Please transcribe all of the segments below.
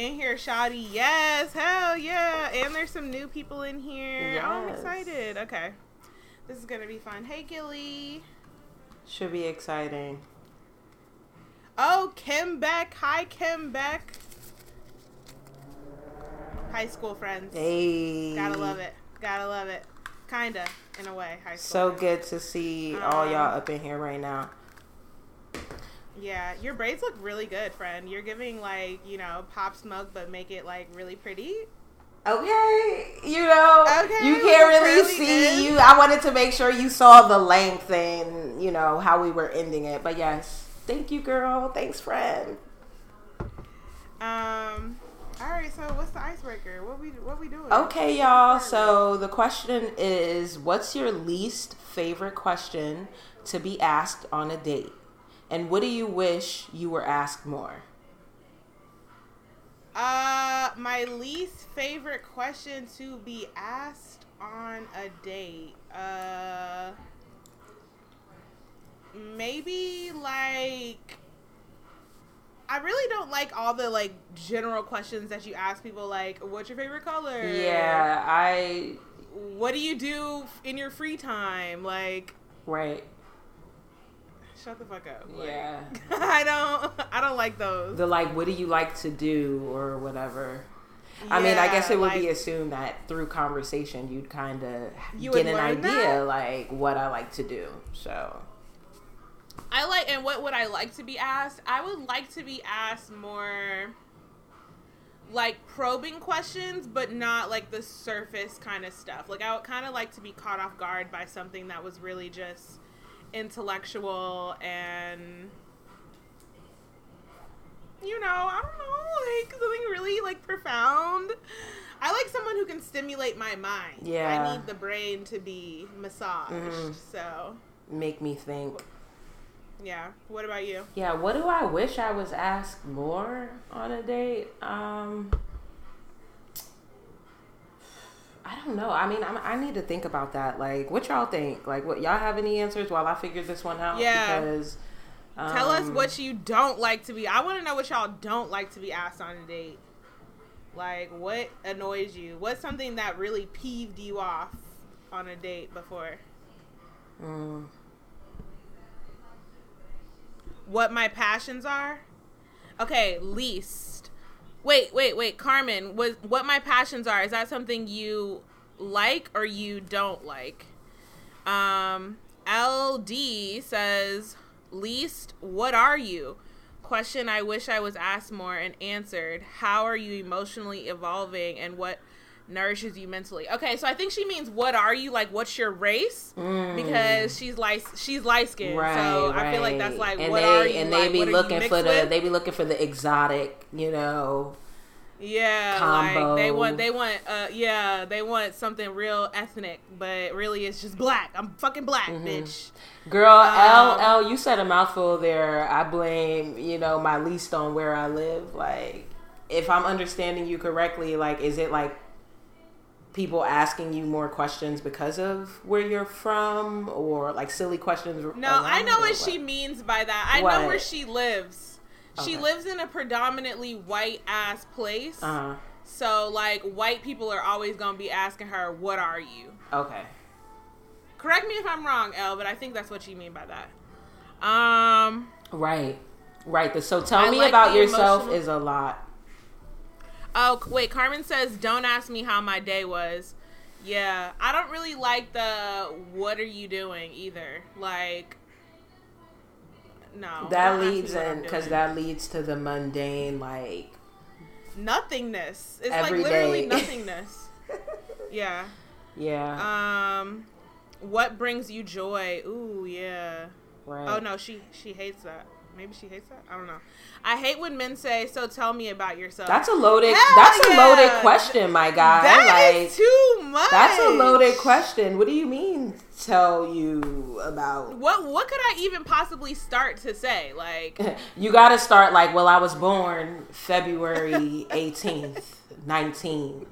In here, Shoddy. Yes, hell yeah. And there's some new people in here. Oh, I'm excited. Okay. This is gonna be fun. Hey Gilly. Should be exciting. Oh, Kim Beck. Hi, Kim Beck. High school friends. Hey. Gotta love it. Gotta love it. Kinda, in a way. High school. So friends. good to see all Um, y'all up in here right now. Yeah, your braids look really good, friend. You're giving like, you know, pop smoke, but make it like really pretty. Okay, you know, Okay, you can't really see you. I wanted to make sure you saw the length and you know how we were ending it. But yes, thank you, girl. Thanks, friend. Um. All right. So what's the icebreaker? What we what we doing? Okay, y'all. So the question is, what's your least favorite question to be asked on a date, and what do you wish you were asked more? Uh, my least favorite question to be asked on a date. Uh, maybe like. I really don't like all the like general questions that you ask people like what's your favorite color? Yeah, I What do you do in your free time? Like right. Shut the fuck up. Like, Yeah. I don't I don't like those. the like what do you like to do or whatever i mean i guess it would be assumed that through conversation you'd kind of You get an idea that? like what i like to do so I like, and what would I like to be asked? I would like to be asked more like probing questions, but not like the surface kind of stuff. Like, I would kind of like to be caught off guard by something that was really just intellectual and. You know, I don't know, like something really like profound. I like someone who can stimulate my mind. Yeah. I need the brain to be massaged. Mhm. So, make me think yeah. What about you? yeah what do i wish i was asked more on a date um I don't know. I mean, I'm, I need to think about that. Like, what y'all think? Like, what y'all have any answers while I figure this one out? Yeah. Because Tell us um, what you don't like to be. I want to know what y'all don't like to be asked on a date. Like, what annoys you? What's something that really peeved you off on a date before? mm, What my passions are? Okay, least. Wait, wait, wait, Carmen. Was what my passions are? Is that something you like or you don't like? Um, LD says, least. What are you? Question I wish I was asked more and answered. How are you emotionally evolving and what nourishes you mentally? Okay, so I think she means what are you? Like, what's your race? Because she's like she's light skinned, Right, so right. I feel like that's like and what they, are you? And like, they be what are you looking for the with? they be looking for the exotic, you know. Yeah, combo. like they want they want uh yeah, they want something real ethnic, but really it's just black. I'm fucking black, Mm-hmm. bitch. Girl, L Um, L, you said a mouthful there. I blame you know my least on where I live. Like, if I'm understanding you correctly, like, is it like people asking you more questions because of where you're from, or like silly questions? No, I know or what she means by that. I know where she lives. She Okay. lives in a predominantly white ass place. Uh So like white people are always gonna be asking her, What are you? Okay. Correct me if I'm wrong, Elle, but I think that's what you mean by that. Um Right. Right. The, so tell I me like about yourself emotional- is a lot. Oh wait, Carmen says, "Don't ask me how my day was." Yeah, I don't really like the "What are you doing?" either. Like, no, that don't ask me leads in because that leads to the mundane like nothingness. It's like literally day. nothingness. yeah. Yeah. Um, what brings you joy? Ooh, yeah. right. Oh no, she she hates that. Maybe she hates that. I don't know. I hate when men say, "So tell me about yourself." That's a loaded. Hell that's a loaded question, my guy. That like is too much. that's a loaded question. What do you mean? Tell you about? What what could I even possibly start to say? Like, You got to start like, well, I was born February eighteenth, nineteen.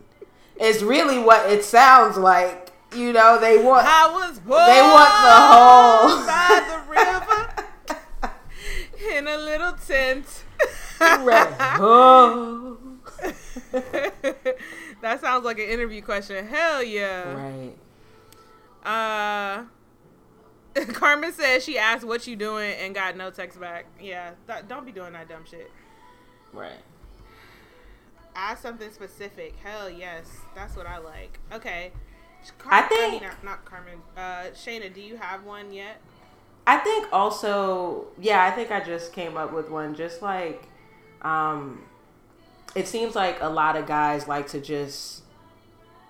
Is really what it sounds like. You know, they want. I was born They want the whole- by the river in a little tent. Right. Oh. that sounds like an interview question. Hell yeah. right. Uh, Carmen says she asked what you doing and got no text back. Yeah, that, don't be doing that dumb shit. Right. Ask something specific. Hell yes, that's what I like. Okay. I Car- think- mean, not, not Carmen. Uh, Shayna, do you have one yet? I think also, yeah, I think I just came up with one. Just like, um, it seems like a lot of guys like to just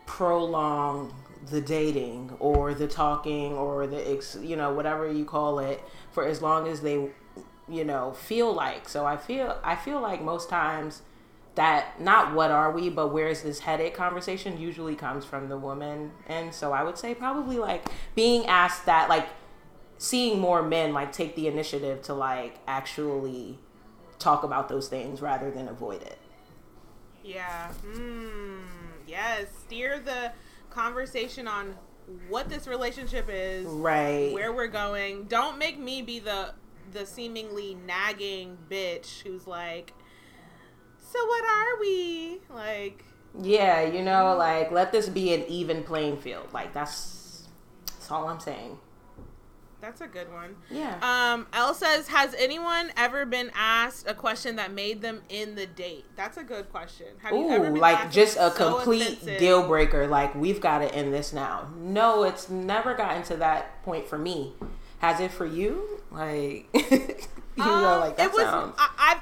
prolong the dating or the talking or the ex, you know, whatever you call it, for as long as they, you know, feel like. So I feel, I feel like most times that not what are we, but where is this headache conversation usually comes from the woman. And so I would say probably like being asked that, like seeing more men like take the initiative to like actually talk about those things rather than avoid it. Yeah. Mm, yes. Steer the conversation on what this relationship is, Right. where we're going. Don't make me be the the seemingly nagging bitch who's like, "So what are we?" Like, yeah, you know, like let this be an even playing field. Like that's that's all I'm saying. That's a good one. Yeah. Um, Elle says, "Has anyone ever been asked a question that made them in the date?" That's a good question. Have you ever Ooh, like just a so complete offensive? deal breaker. Like we've got to end this now. No, it's never gotten to that point for me. Has it for you? Like you know, Um, like that it was. sounds. I, I've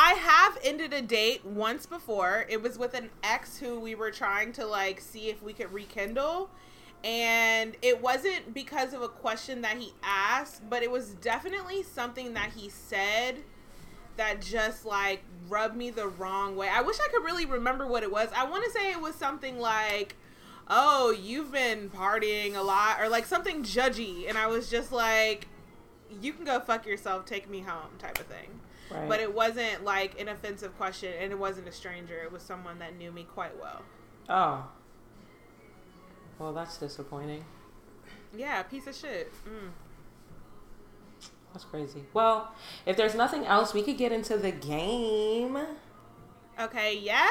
I have ended a date once before. It was with an ex who we were trying to like see if we could rekindle. And it wasn't because of a question that he asked, but it was definitely something that he said that just like rubbed me the wrong way. I wish I could really remember what it was. I want to say it was something like, "Oh, you've been partying a lot," or like something judgy, and I was just like, "You can go fuck yourself, take me home," type of thing. right. But it wasn't like an offensive question, and it wasn't a stranger. It was someone that knew me quite well. oh. Well, that's disappointing. Yeah, piece of shit. Mm. That's crazy. Well, if there's nothing else, we could get into the game. Okay, yes,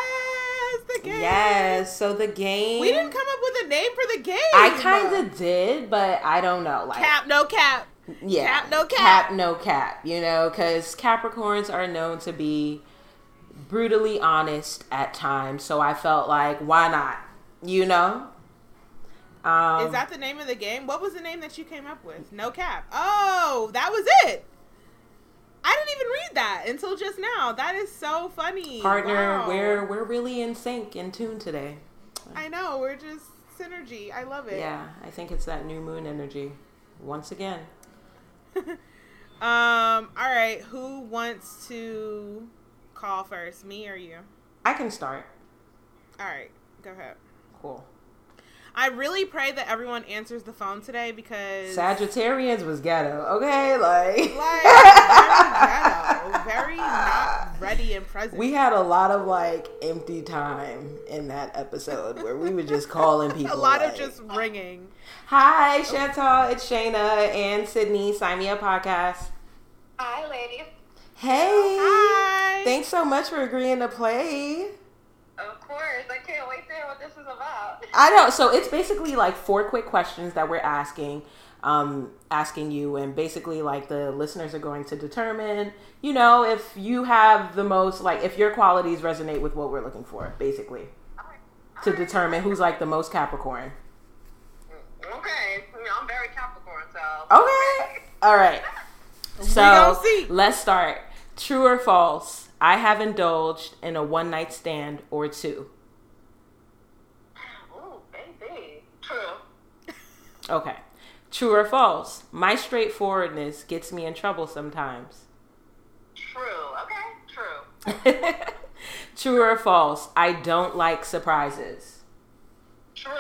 the game. Yes. So the game. We didn't come up with a name for the game. I kind of did, but I don't know. Like, cap, no cap. yeah, cap, no cap. cap, no cap. You know, because Capricorns are known to be brutally honest at times. So I felt like, why not? You know. Um, Is that the name of the game? What was the name that you came up with? No cap. Oh, that was it. I didn't even read that until just now. That is so funny. partner? Wow. We're we're really in sync, in tune today. I know. We're just synergy. I love it. Yeah, I think it's that new moon energy. Once again. Um. All right. Who wants to call first? Me or you? I can start. All right. Go ahead. Cool. I really pray that everyone answers the phone today because Sagittarians was ghetto, okay? Like, like very ghetto, very not ready and present. we had a lot of like empty time in that episode where we were just calling people. a lot of just ringing. Hi, Chantal, it's Shayna and Sydney. Sign me up podcast. Hi, ladies. Hey, Hi. thanks so much for agreeing to play. Of course. I can't wait to hear what this is about. I know. So it's basically like four quick questions that we're asking, um, asking you, and basically like the listeners are going to determine, you know, if you have the most like if your qualities resonate with what we're looking for, basically, to determine who's like the most Capricorn. Okay. I'm very Capricorn, so. Okay. All right. So let's start. True or false? I have indulged in a one night stand or two. Ooh, baby. True. Okay. True or false? My straightforwardness gets me in trouble sometimes. True. Okay. True. True or false? I don't like surprises. True.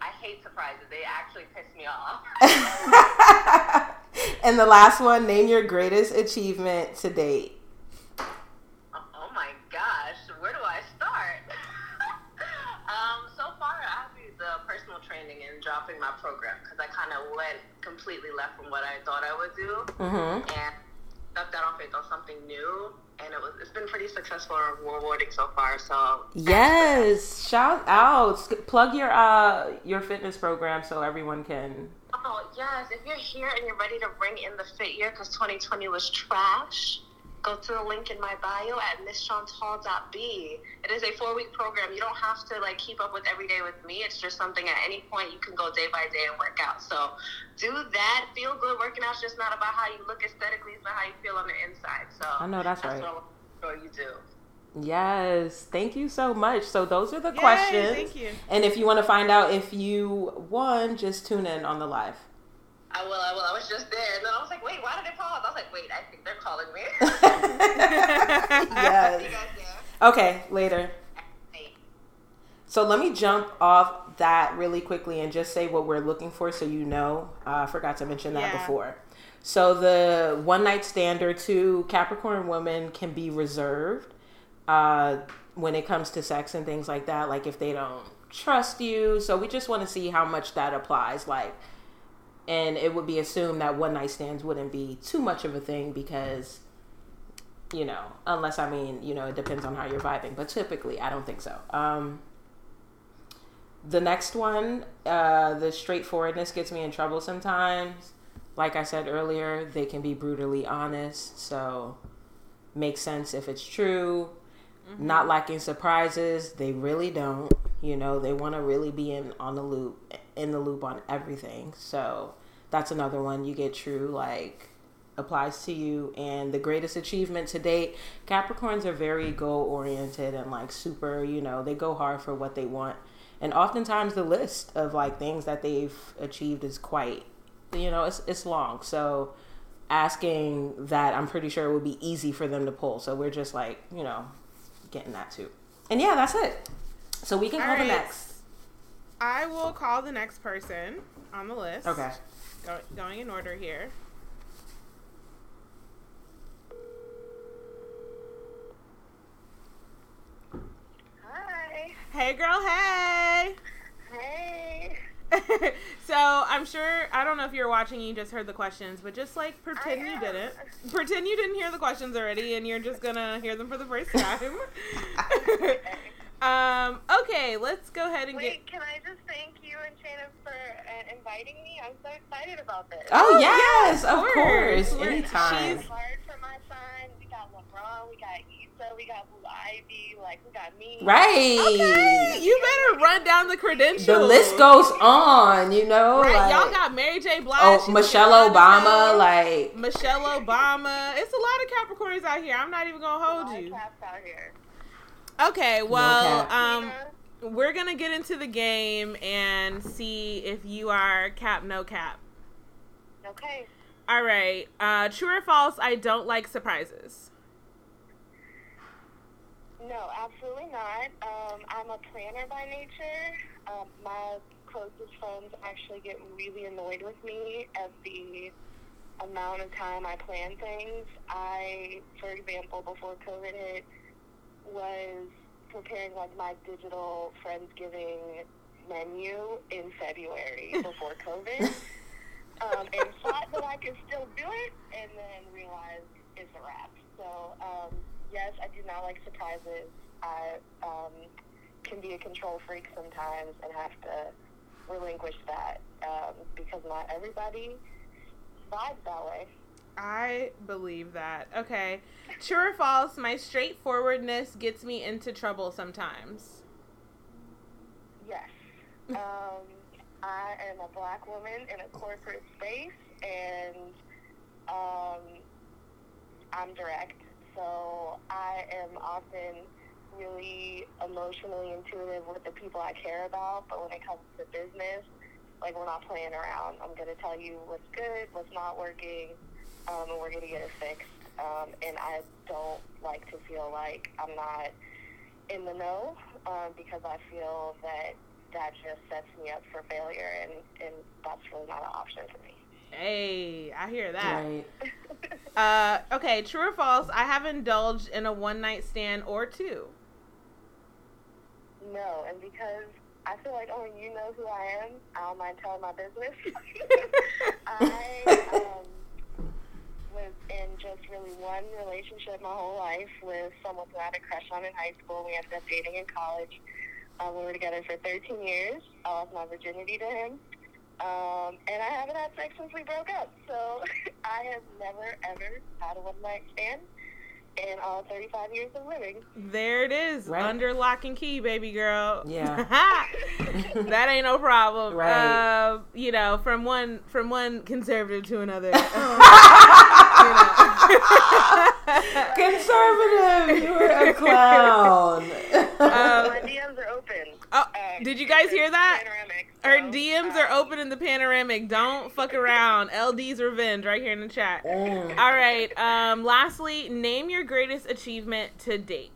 I hate surprises. They actually piss me off. and the last one, name your greatest achievement to date. Dropping my program because I kind of went completely left from what I thought I would do, Mm-hmm. and stepped out on faith on something new, and it was it's been pretty successful and rewarding so far. So Yes, shout out. Plug your uh your fitness program so everyone can. Oh yes, if you're here and you're ready to bring in the fit year because 2020 was trash, go to the link in my bio at misshantall.b. It is a four week program. You don't have to like keep up with every day with me. It's just something at any point you can go day by day and work out. So do that. Feel good. Working out. out's just not about how you look aesthetically, it's about how you feel on the inside. So I know that's right. what sure you do. Yes, thank you so much. So those are the Yay, questions. thank you. And if you want to find out if you won, just tune in on the live. I will, I will. I was just there. And then I was like, wait, why did they pause? I was like, wait, I think they're calling me. yes. you guys there? Okay, later. So let me jump off that really quickly and just say what we're looking for so you know. Uh, I forgot to mention that Yeah. before. So the one night stand or two Capricorn women can be reserved uh, when it comes to sex and things like that. Like if they don't trust you. So we just want to see how much that applies. Like, and it would be assumed that one night stands wouldn't be too much of a thing because you know, unless I mean, you know, it depends on how you're vibing, but typically I don't think so. Um, the next one, uh, the straightforwardness gets me in trouble sometimes. Like I said earlier, they can be brutally honest, so makes sense if it's true. Not lacking surprises, they really don't. You know, they want to really be in on the loop, in the loop on everything. So that's another one you get true. Like applies to you. And the greatest achievement to date capricorns are very goal oriented and like super you know they go hard for what they want. And oftentimes the list of like things that they've achieved is quite you know it's, it's long. So asking that i'm pretty sure it would be easy for them to pull. So we're just like you know getting that too. And yeah that's it so we can All call the next I will call the next person on the list. okay Go, going in order here. Hi. Hey, girl. Hey. Hey. so I'm sure I don't know if you're watching. You just heard the questions, but just like pretend you didn't. Pretend you didn't hear the questions already, and you're just gonna hear them for the first time. um. Okay. Let's go ahead and get. Wait, can I just thank you and Shannon for uh, inviting me? I'm so excited about this. oh, Oh, yes, yes, of of course, course. We're- anytime she's- Hard for my son. We got LeBron. We got Issa. We got Blue Ivy. Like we got me. right Okay, you better run down the credentials. the list goes on, you know. Right, like, y'all got Mary J. Blige. oh Michelle Obama, like Michelle Obama. It's a lot of Capricorns out here. I'm not even gonna A hold lot of you. cats out here. Okay, well, cap. um, Tina, we're gonna get into the game and see if you are cap no cap. okay. All right, uh, true or false? I don't like surprises. No, absolutely not. Um, I'm a planner by nature. Um, my closest friends actually get really annoyed with me at the amount of time I plan things. I, for example, before COVID hit, was preparing like my digital Friendsgiving menu in February before COVID. um, and thought that I could still do it, and then realized it's a wrap. So, um, yes, I do not like surprises. I um, can be a control freak sometimes and have to relinquish that um, because not everybody vibes that way. I believe that. Okay, true or false? My straightforwardness gets me into trouble sometimes. Yes. Um, I am a black woman in a corporate space, and um, I'm direct. so I am often really emotionally intuitive with the people I care about. But when it comes to business, like we're not playing around. I'm gonna tell you what's good, what's not working, um, and we're gonna get it fixed. Um, and I don't like to feel like I'm not in the know um, because I feel that that just sets me up for failure, and, and that's really not an option for me. Hey, I hear that. Right. Uh, okay, true or false? I have indulged in a one night stand or two. No, and because I feel like only you know who I am, I don't mind telling my business. I um, was in just really one relationship my whole life with someone who I had a crush on in high school. We ended up dating in college. Um, we were together for 13 years. I lost my virginity to him. Um, and I haven't had sex since we broke up. So I have never, ever had a one night stand in all 35 years of living. There it is, Right. under lock and key, baby girl. Yeah. that ain't no problem. Right. Uh, you know, from one from one conservative to another. Conservative, you were a clown. my DMs are open. Oh, Um, did you guys hear that? Panoramic, Our so, DMs are um, open in the panoramic. Don't fuck around. LD's revenge right here in the chat. Mm. All right. Um. Lastly, name your greatest achievement to date.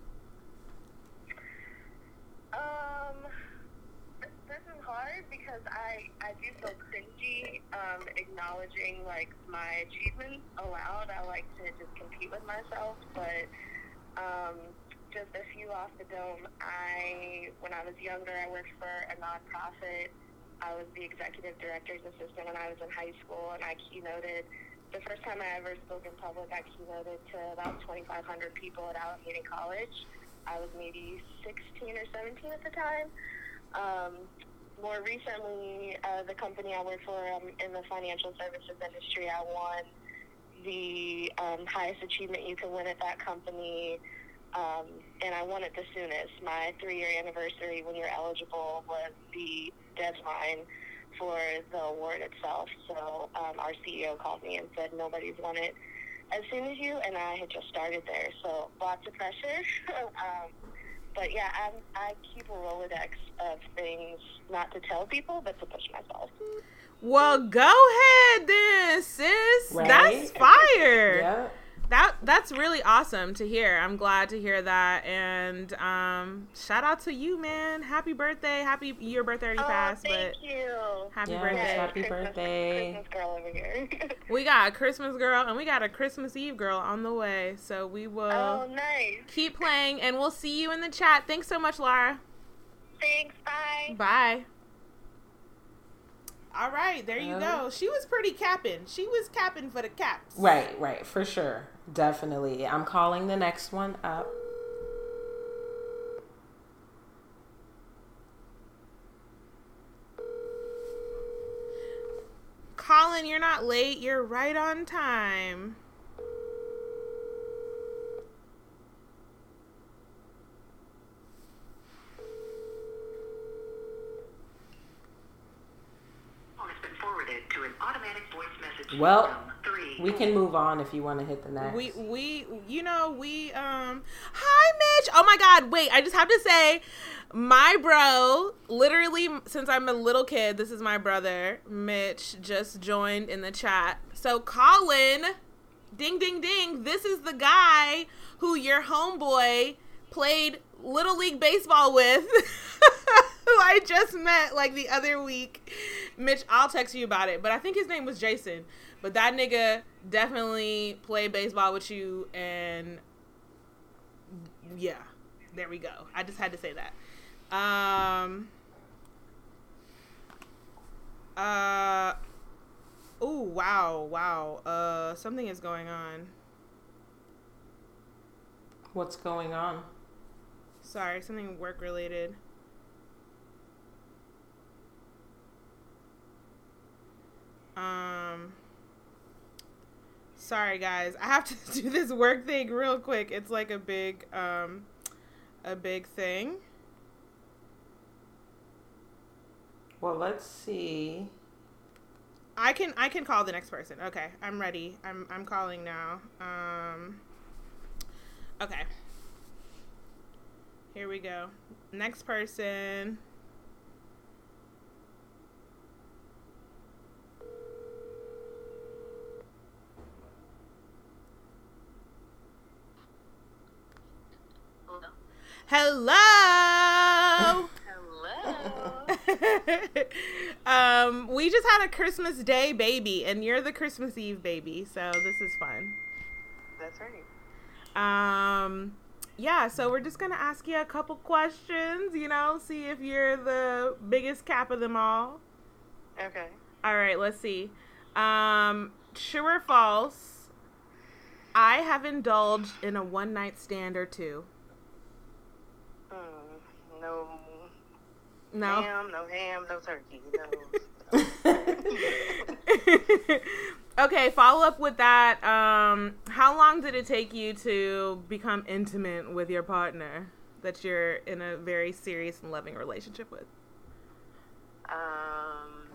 Um, th- this is hard because I I do feel cringy um, acknowledging like my achievements aloud. I like to just compete with myself, but um, just a few off the dome. I when I was younger, I worked for a nonprofit. I was the executive director's assistant when I was in high school, and I keynoted. The first time I ever spoke in public, I keynoted to about 2,500 people at Alameda College. I was maybe 16 or 17 at the time. Um, more recently, uh, the company I work for um, in the financial services industry, I won the um, highest achievement you can win at that company, um, and I won it the soonest. My three-year anniversary, when you're eligible, was the deadline for the award itself. So um, our CEO called me and said nobody's won it as soon as you, and I had just started there. So lots of pressure. um, but yeah, I'm, I keep a Rolodex of things not to tell people, but to push myself. Well, go ahead then, sis. Right? That's fire. Yeah. That that's really awesome to hear. I'm glad to hear that. And um, shout out to you, man. Happy birthday. Happy your birthday already oh, passed, thank but you. happy Yes, birthday. happy Christmas, birthday. Christmas girl over here. We got a Christmas girl and we got a Christmas Eve girl on the way. So we will oh, nice. keep playing and we'll see you in the chat. Thanks so much, Lara. Thanks. Bye. Bye. All right, there you Um, go. She was pretty capping. She was capping for the caps. Right, right, for sure. Definitely. I'm calling the next one up. Colin, you're not late. You're right on time. has been forwarded to an automatic voice message Well. Three, We can move on if you want to hit the next. We we you know we um hi Mitch. Oh my god, wait, I just have to say my bro, literally since I'm a little kid, this is my brother, Mitch just joined in the chat. So Colin, ding ding ding, this is the guy who your homeboy played little league baseball with. who I just met like the other week. Mitch, I'll text you about it, but I think his name was Jason. But that nigga definitely played baseball with you, and yeah, there we go. I just had to say that. Um. Uh. Oh wow, wow. Uh, something is going on. What's going on? Sorry, something work related. Um Sorry guys. I have to do this work thing real quick. It's like a big um a big thing. Well, let's see. I can I can call the next person. Okay, I'm ready. I'm I'm calling now. Um Okay. Here we go. Next person. Hello. Hello. um, we just had a Christmas Day baby, and you're the Christmas Eve baby, so this is fun. That's right. Um, yeah, so we're just gonna ask you a couple questions, you know, see if you're the biggest cap of them all. Okay. All right, let's see. Um, true or false? I have indulged in a one night stand or two. No No. ham, no ham, no turkey. No. okay, follow up with that. Um, how long did it take you to become intimate with your partner that you're in a very serious and loving relationship with? um,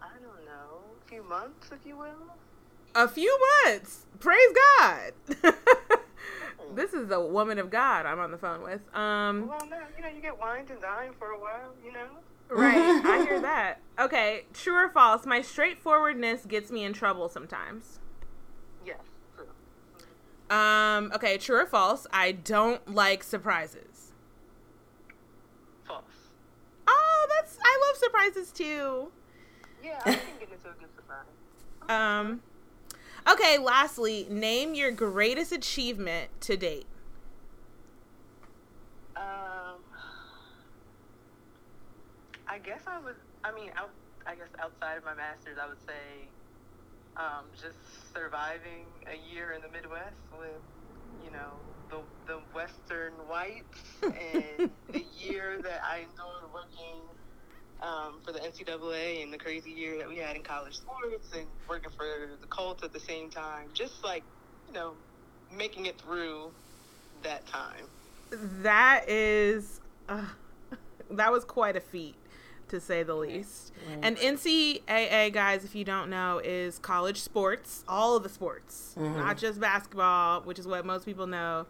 I don't know. A few months, if you will. A few months. Praise God. this is a woman of God I'm on the phone with. Um, Well, no, you know, you get wine and dine for a while, you know. right. I hear that. Okay, true or false? My straightforwardness gets me in trouble sometimes. Yes. True. Um, okay, true or false? I don't like surprises. False. Oh, that's I love surprises too. Yeah, I can get into a good surprise. Um, okay, lastly, name your greatest achievement to date. Um, I guess I would. I mean, out. I guess outside of my masters, I would say, um, just surviving a year in the Midwest with, you know, the the Western whites, and the year that I enjoyed working. Um, for the NCAA and the crazy year that we had in college sports and working for the Colts at the same time, just like, you know, making it through that time. That is, uh, that was quite a feat, to say the least. And NCAA, guys, if you don't know, is college sports, all of the sports, not just basketball, which is what most people know.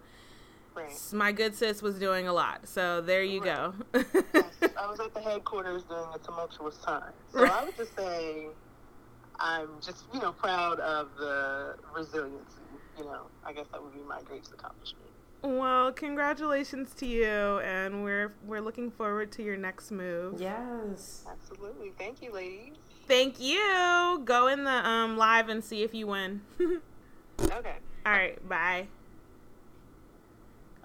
Right. My good sis was doing a lot, so there you go. I was at the headquarters during a tumultuous time. So I would just say I'm just, you know, proud of the resiliency. You know, I guess that would be my greatest accomplishment. well, congratulations to you, and we're we're looking forward to your next move. Yes. Absolutely. Thank you, ladies. Thank you. Go in the um live and see if you win. Okay. All right, bye.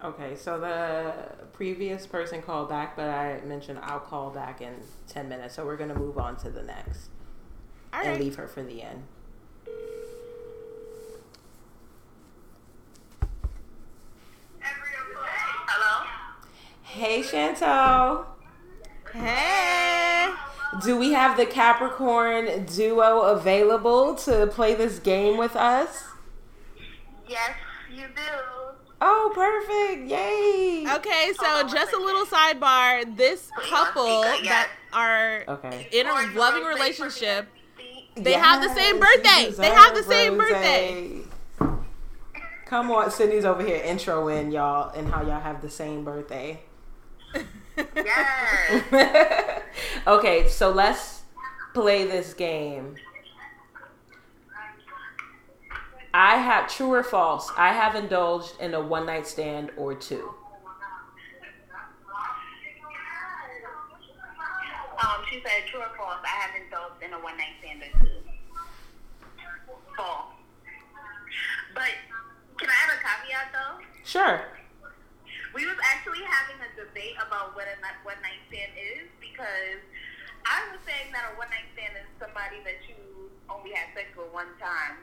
Okay, so the previous person called back, but I mentioned I'll call back in 10 minutes. So we're going to move on to the next All and right. leave her for the end. Hello? Hey, Chantel. Hey. Do we have the Capricorn duo available to play this game with us? Yes, you do. Oh, perfect. Yay. Okay, so Hold on one just a little sidebar. This couple that are Okay. in a Or loving relationship, me. they have the same birthday. They have the same rose. birthday. Come on, Sydney's over here introing y'all and how y'all have the same birthday. Yes. okay, so let's play this game. I have true or false. I have indulged in a one night stand or two. Um, she said true or false. I have indulged in a one night stand or two. False. But can I add a caveat though? Sure. We was actually having a debate about what a one night stand is because I was saying that a one night stand is somebody that you only had sex with one time,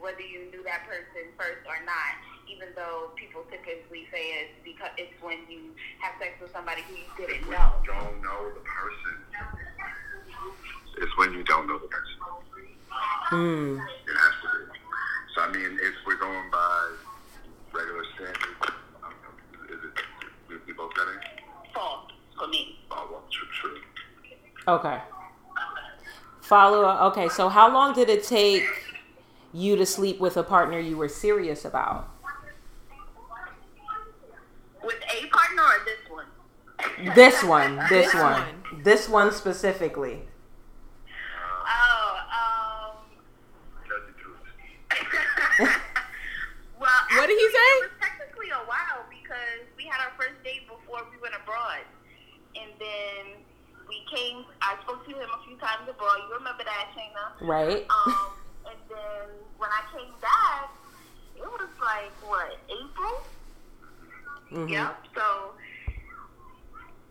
whether you knew that person first or not. Even though people typically say it's because it's when you have sex with somebody who you didn't when know. you don't know the person. It's when you don't know the person. Hmm. It has to be. So I mean, if we're going by regular standards, um, is it we, we both got it? False for me. Oh well, true, true. Okay. Follow up. Okay, so how long did it take you to sleep with a partner you were serious about? With a partner or this one? This one, this, This one. one. this one specifically. Oh, um. Tell the truth. well, What did he say? It was technically a while because we had our first date before we went abroad, and then we came. I spoke to him a few times abroad. You remember that, Shayna? Right? Um, and when I came back, it was like what April? Mhm. Yep. So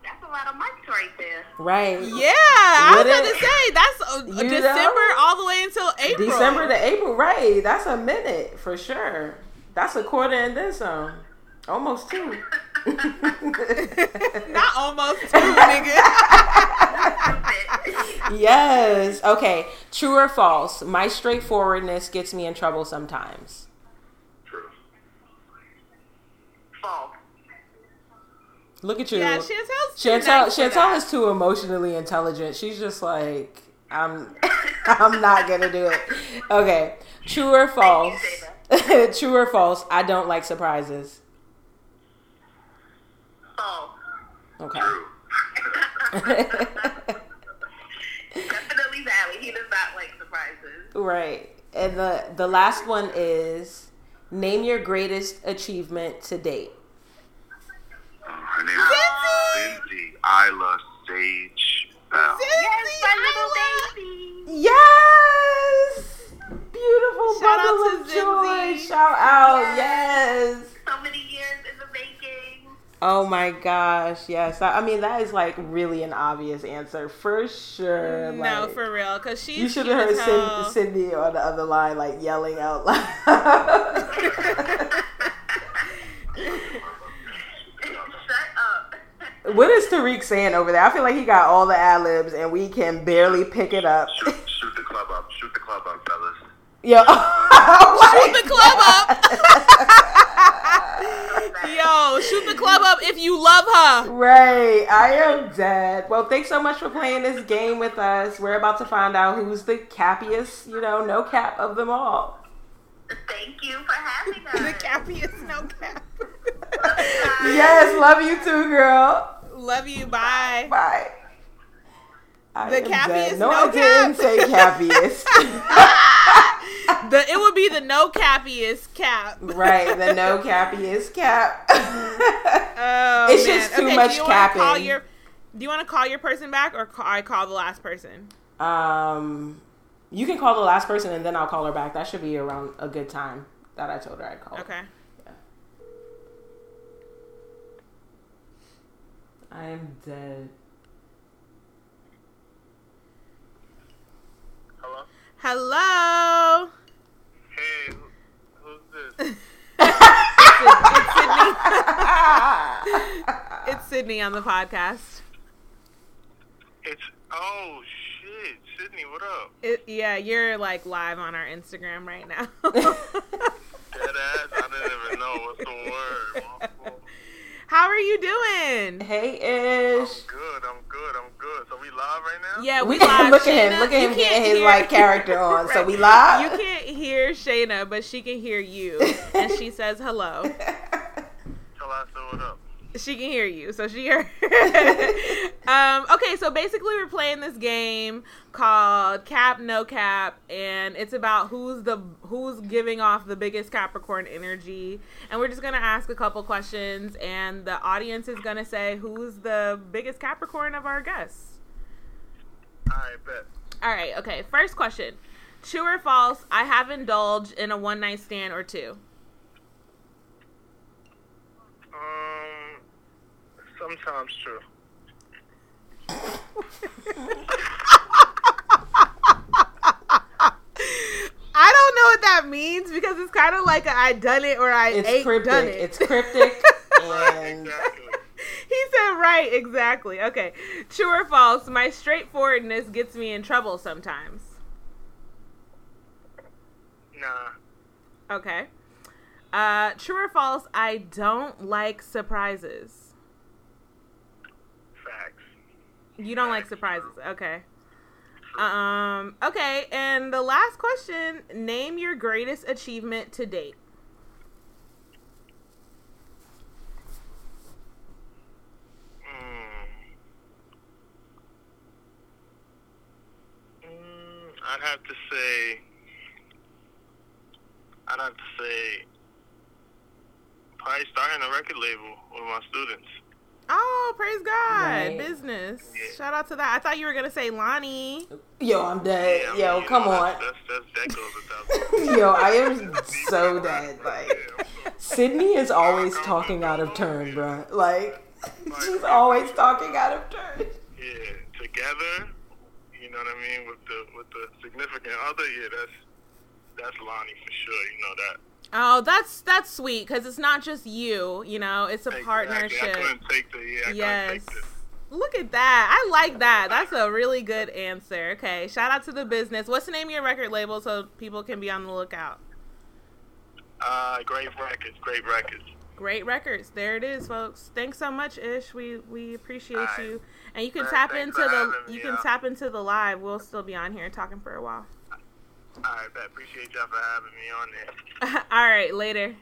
that's a lot of months right there. Right. Yeah, I was going to say that's uh, You December know? all the way until April. December to April, right? That's a minute for sure. That's a quarter and then some. Almost two. Not almost two, nigga. yes. Okay. True or false? My straightforwardness gets me in trouble sometimes. True. Fall. Look at you. yeah, Chantel's Chantel, nice Chantel that. is too emotionally intelligent. She's just like, I'm, I'm not gonna do it. Okay, true or false? true or false? I don't like surprises. Fall. Okay. Definitely valid. He does not like surprises. right. And the the last one is name your greatest achievement to date. Uh, her name is Lindsay Isla Sage Bell. Yes, my little baby. Yes. Beautiful Shout out bundle to of joy. Shout out. Yes. So many years in the making. Oh my gosh, yes. I, I mean, that is like really an obvious answer for sure. Mm, no, like, for real, because she's You should have heard as hell. Cyd- Sydney on the other line, like yelling out loud. Shut up. what is Tariq saying over there? I feel like he got all the ad libs and we can barely pick it up. Shoot, shoot the club up. Shoot the club up, fellas. Yo, Shoot the club up. Yo, shoot the club up if you love her. Right, I am dead. Well, thanks so much for playing this game with us. We're about to find out who's the cappiest, you know, no cap of them all. Thank you for having us. The cappiest no cap. Yes, love you too, girl. Love you. Bye. Bye. I The cappiest. No, no I didn't cap. say cappiest. The it would be the no cappiest cap. right, the no cappiest cap. Oh, It's man. just too okay, much do you wanna Call capping. your, do you want to call your person back or call, I call the last person? um, you can call the last person and then I'll call her back. That should be around a good time that I told her I'd call. Okay. I am dead. Hello? Hey, who's this? It's, Sydney. it's Sydney on the podcast. It's, oh shit. Sydney, what up? It, yeah, you're like live on our Instagram right now. Dead ass? I didn't even know. What's the word? My fault. How are you doing? hey, Ish. I'm Ish. good. I'm good. I'm good. So we live right now? Yeah, we We live. look at him. Look at him getting his like character on. So we live. You can't hear Shayna, but she can hear you, and she says hello. Tell I said what up. She can hear you, so she heard. um, okay, so basically, we're playing this game called Cap No Cap, and it's about who's the who's giving off the biggest Capricorn energy, and we're just gonna ask a couple questions, and the audience is gonna say who's the biggest Capricorn of our guests. I bet. All right, okay. First question: True or false? I have indulged in a one night stand or two. Um, sometimes true. I don't know what that means because it's kind of like a I done it or I It's ain't cryptic. done it. It's cryptic. and Exactly. he said right, exactly. Okay, true or false? My straightforwardness gets me in trouble sometimes. Nah. Okay. Uh, true or false? I don't like surprises. You don't like surprises. Okay. Um. Okay, and the last question: Name your greatest achievement to date. Mm. Mm, I'd have to say. I'd have to say. Probably starting a record label with my students. Oh, praise God! Right. Business. Yeah. Shout out to that. I thought you were gonna say Lonnie. Yo, I'm dead. Yeah, I Yo, mean, you come know, on. That's, that's, that's, that goes. Yo, I am so dead. Like, Sydney is always talking out of turn, bro. Like, she's always talking out of turn. Yeah, together, you know what I mean, with the with the significant other, yeah, that's that's Lonnie for sure. You know that. Oh, that's that's sweet because it's not just you. You know, it's a Exactly. partnership. I couldn't take the yeah. I Yes. couldn't take the, Look at that. I like that. That's a really good answer. Okay. Shout out to the business. What's the name of your record label so people can be on the lookout? uh, great records, great records. Great records. There it is, folks. Thanks so much, Ish. We we appreciate Alright. you. And you can Alright, tap into the you can tap into the live. We'll still be on here talking for a while. All right, bet. Appreciate y'all for having me on there. All right, later.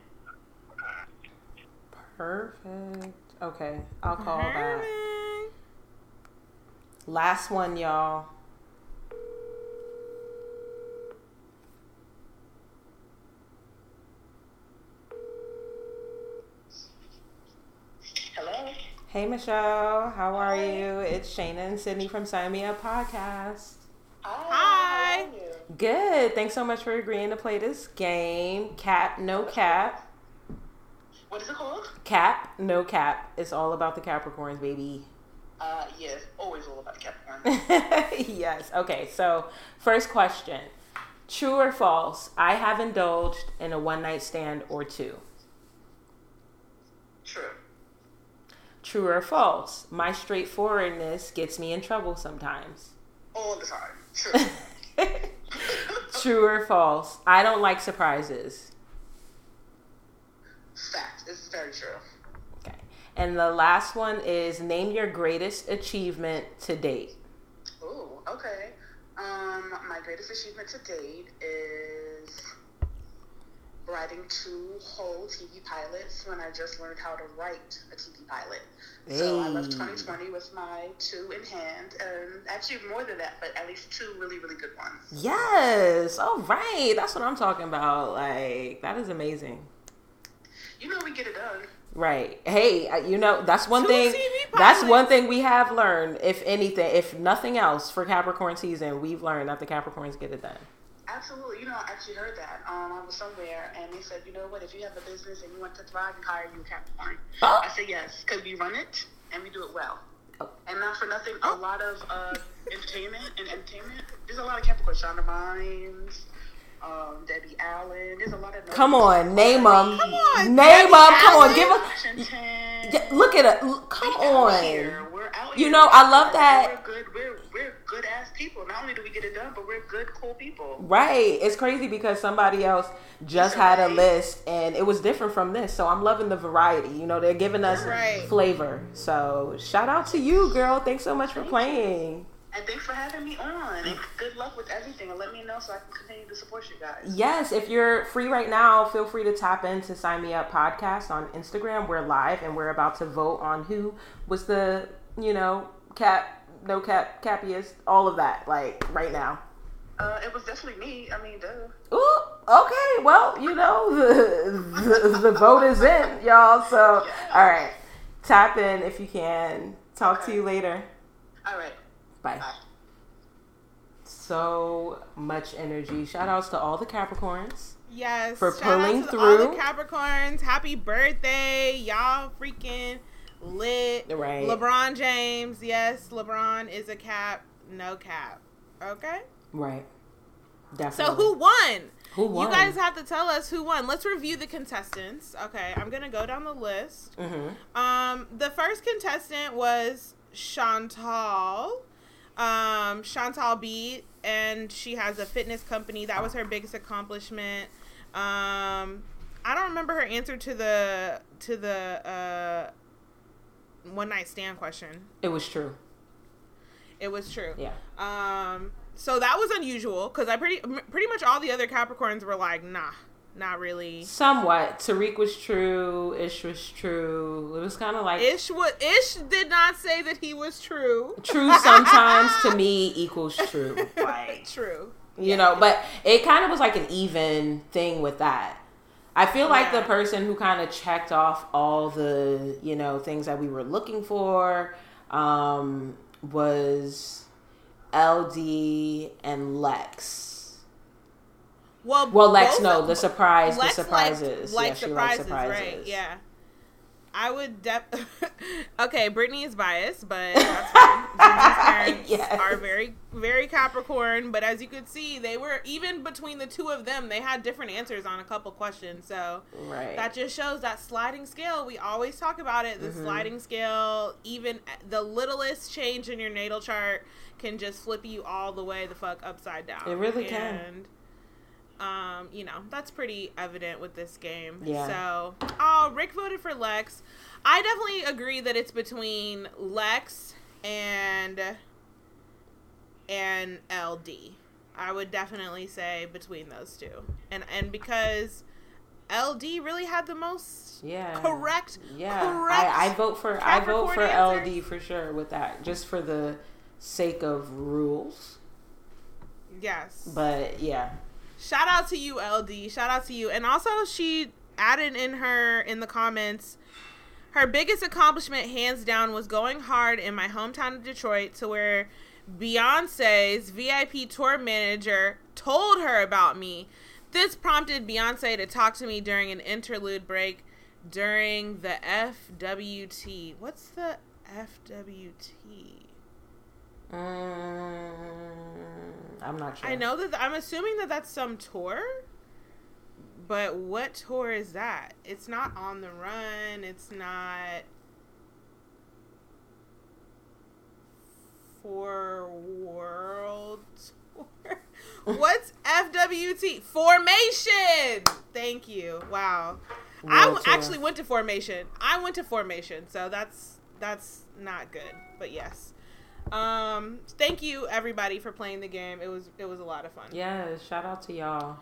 Perfect. Okay, I'll call that. Last one, y'all. Hello. Hey, Michelle. How are you? It's Shayna and Sydney from Sign Me Up Podcast. Hi. You? Good. Thanks so much for agreeing to play this game. Cap, no cap. What is it called? Cap, no cap. It's all about the Capricorns, baby. Uh, yes, always all about the Capricorn. yes. Okay. So, first question True or false? I have indulged in a one night stand or two. True. True or false? My straightforwardness gets me in trouble sometimes. All the time. True. Or false? I don't like surprises. Fact. It's very true. Okay. And the last one is name your greatest achievement to date. Ooh, okay. Um, my greatest achievement to date is writing two whole TV pilots when I just learned how to write a TV pilot. So I left 2020 with my two in hand, and actually more than that, but at least two really, really good ones. Yes. All right. That's what I'm talking about. Like, that is amazing. You know we get it done. Right. Hey, uh, you know, that's one Two thing. That's one thing we have learned. If anything, if nothing else for Capricorn season, we've learned that the Capricorns get it done. Absolutely. You know, I actually heard that. Um, I was somewhere, and they said, you know what, if you have a business and you want to thrive, we hire you a Capricorn. Oh. I said yes, because we run it and we do it well. Oh. And not for nothing, a lot of uh, entertainment and entertainment. There's a lot of Capricorn. Shonda Rhimes, um, Debbie Allen. There's a lot of. Come on, name them. Come on, name them. Come on, give us. Yeah, look at it. Come We out on. Here. We're out You know, I love that- We're good. We're we're good ass people. Not only do we get it done, but we're good, cool people. Right. It's crazy because somebody else just had a list and it was different from this. So I'm loving the variety. You know, they're giving us Right. flavor. So shout out to you, girl. Thanks so much for playing. And thanks for having me on. And good luck with everything. And let me know so I can continue to support you guys. Yes, if you're free right now, feel free to tap in to Sign Me Up podcast on Instagram. We're live and we're about to vote on who was the, you know, cap, no cap, cappiest, all of that, like right now. Uh, it was definitely me. I mean, duh. Ooh, okay. Well, you know, the, the, the vote is in, y'all. So, all right. Tap in if you can. Talk to you later. All right. Bye. Bye. So much energy. Shout outs to all the Capricorns. Yes. For shout out pulling to all the through. Capricorns. Happy birthday. Y'all freaking lit. Right. LeBron James. Yes, LeBron is a cap. No cap. Okay. Right. Definitely. So who won? Who won? You guys have to tell us who won. Let's review the contestants. Okay, I'm gonna go down the list. Mm-hmm. Um, the first contestant was Chantal. Um, Chantal B, and she has a fitness company. That was her biggest accomplishment. Um, I don't remember her answer to the to the uh, one night stand question. It was true. It was true. Yeah. Um, so that was unusual because I pretty m- pretty much all the other Capricorns were like, nah, not really. Somewhat. Tariq was true. Ish was true. It was kind of like Ish what Ish did not say that he was true. true sometimes to me equals true. Like True. you know, but it kind of was like an even thing with that. I feel like the person who kind of checked off all the, you know, things that we were looking for um, was LD and Lex. Well, Well, Lex, no, the surprise, Lex the surprises. Like, yeah, like she surprises, liked right? Yeah. I would def. okay, Brittany is biased, but that's fine. Parents Yes. are very, very Capricorn. But as you could see, they were even between the two of them, they had different answers on a couple questions. So Right. that just shows that sliding scale. We always talk about it. Mm-hmm. The sliding scale, even the littlest change in your natal chart can just flip you all the way the fuck upside down. It really can. Um, you know, that's pretty evident with this game. Yeah. So, oh, Rick voted for Lex. I definitely agree that it's between Lex and and LD. I would definitely say between those two. And and because LD really had the most yeah. correct Yeah. correct I, I vote for I vote for LD for sure with that, just for the sake of rules. Yes. But yeah. Shout out to you, LD. Shout out to you. And also, she added in her in the comments, her biggest accomplishment, hands down, was going hard in my hometown of Detroit, to where Beyonce's VIP tour manager told her about me. This prompted Beyonce to talk to me during an interlude break during the FWT. What's the FWT? Mm, I'm not sure. I know that I'm assuming that that's some tour, but what tour is that? It's not on the run. It's not for world tour. What's FWT? Formation. Thank you. Wow. I World w- tour. actually went to formation. I went to formation, so that's that's not good. But yes. Um, thank you everybody for playing the game. It was it was a lot of fun. Yeah, shout out to y'all.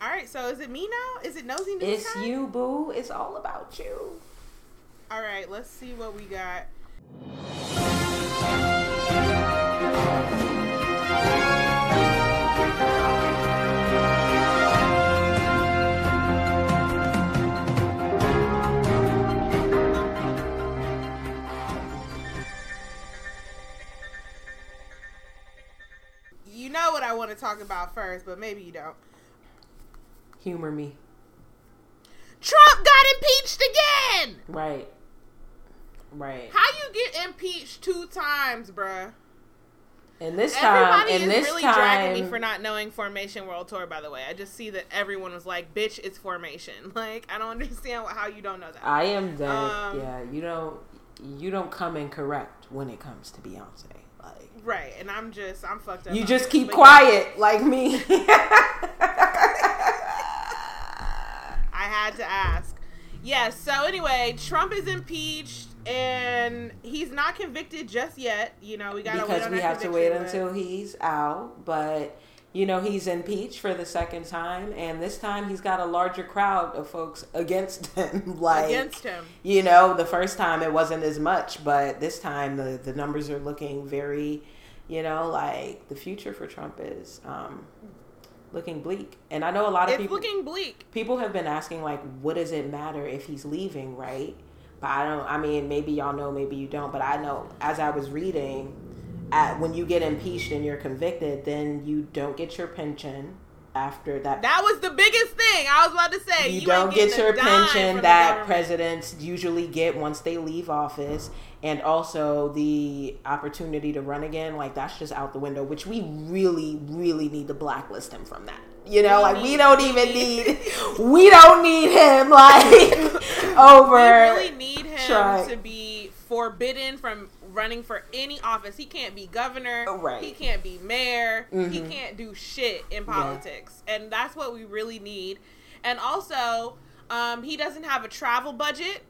All right, so is it me now? Is it nosy news It's time? you, boo. It's all about you. All right, let's see what we got. I want to talk about first, but maybe you don't. Humor me. Trump got impeached again. Right. Right. How you get impeached two times, bruh? And this time, Everybody and is this really time, dragging me for not knowing Formation World Tour. By the way, I just see that everyone was like, "Bitch, it's Formation." Like, I don't understand how you don't know that. I am dead. Um, yeah, you don't, you don't come in correct when it comes to Beyonce. Like, right, and I'm just, I'm fucked up. you just keep quiet, like me. I had to ask. Yes. so anyway, Trump is impeached, and he's not convicted just yet. You know, we gotta wait because on we have to wait until he's out. But you know, he's impeached for the second time, and this time he's got a larger crowd of folks against him. like against him. you know, the first time it wasn't as much, but this time the the numbers are looking very, you know, like the future for Trump is um, looking bleak. And I know a lot of It's people looking bleak. people have been asking like, what does it matter if he's leaving, right? But I don't. I mean, maybe y'all know, maybe you don't. But I know as I was reading, at when you get impeached and you're convicted, then you don't get your pension after that. That was the biggest thing. I was about to say. you, You, don't get your a dime from pension that presidents usually get once they leave office, and also the opportunity to run again. Like that's just out the window. Which we really, really need to blacklist him from that. You know, We like we don't we even need- need, we don't need him like over. We really need him try- to be forbidden from running for any office. He can't be governor. Right. He can't be mayor. He Mhm. can't do shit in politics. And that's what we really need. And also, um, he doesn't have a travel budget.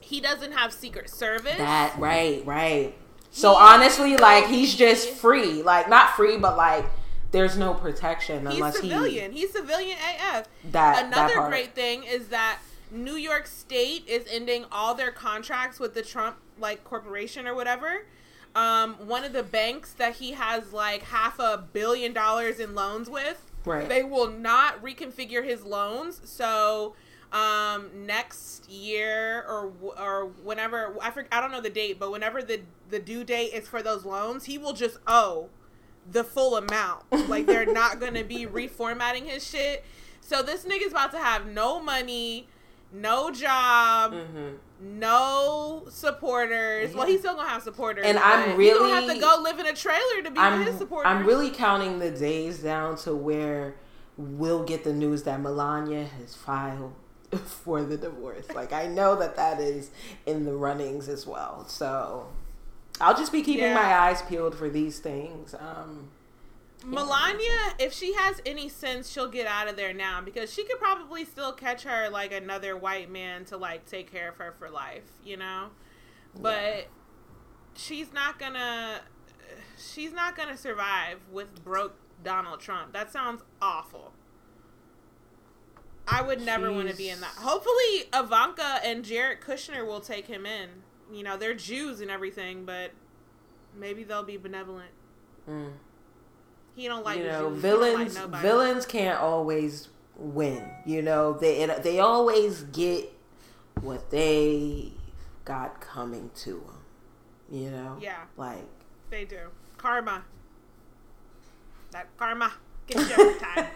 He doesn't have Secret Service. That right, right. So He- honestly, like he's just free, like not free, but like there's no protection unless He's civilian. He's civilian AF. that Another that great thing is that New York State is ending all their contracts with the Trump like corporation or whatever. Um, one of the banks that he has like half a billion dollars in loans with, Right. they will not reconfigure his loans. So um, next year or or whenever I forget, I don't know the date, but whenever the the due date is for those loans, he will just owe the full amount. Like they're not gonna be reformatting his shit. So this nigga's about to have no money, no job, Mhm. no supporters. Well, he's still gonna have supporters, And I'm he gonna have really- to go live in a trailer to be with I'm his supporters. I'm really counting the days down to where we'll get the news that Melania has filed for the divorce. Like I know that that is in the runnings as well. So I'll just be keeping Yeah. my eyes peeled for these things. Um, Melania, if she has any sense, she'll get out of there now because she could probably still catch her like another white man to like take care of her for life, you know. But she's not gonna. She's not gonna survive with broke Donald Trump. That sounds awful. I would never want to be in that. Hopefully, Ivanka and Jared Kushner will take him in. You know, they're Jews and everything, but maybe they'll be benevolent. mm. He don't like you know, Jews. Don't like villains villains can't always win. You know, they it, they always get what they got coming to them. You know, Yeah. like They do. Karma. That karma gets you every time.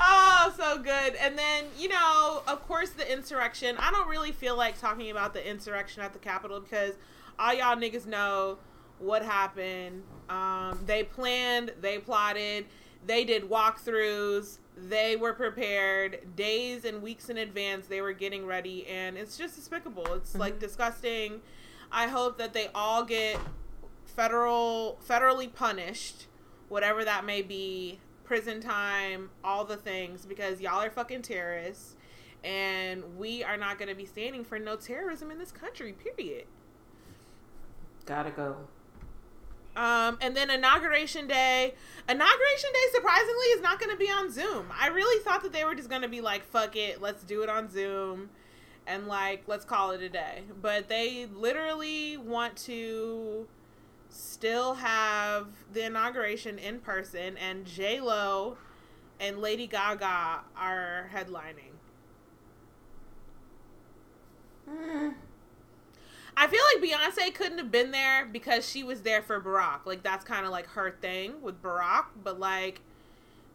oh, so good. And then, you know, of course, the insurrection. I don't really feel like talking about the insurrection at the Capitol because all y'all niggas know what happened. Um, they planned, they plotted, they did walkthroughs, they were prepared days and weeks in advance. They were getting ready, and it's just despicable. It's like disgusting. I hope that they all get federal federally punished, whatever that may be, prison time, all the things, because y'all are fucking terrorists, and we are not going to be standing for no terrorism in this country. Period. gotta go. Um, and then inauguration day. Inauguration day, surprisingly, is not going to be on Zoom. I really thought that they were just going to be like, "Fuck it, let's do it on Zoom," and like, let's call it a day. But they literally want to still have the inauguration in person, and J Lo and Lady Gaga are headlining. I feel like Beyonce couldn't have been there because she was there for Barack. Like that's kind of like her thing with Barack, but like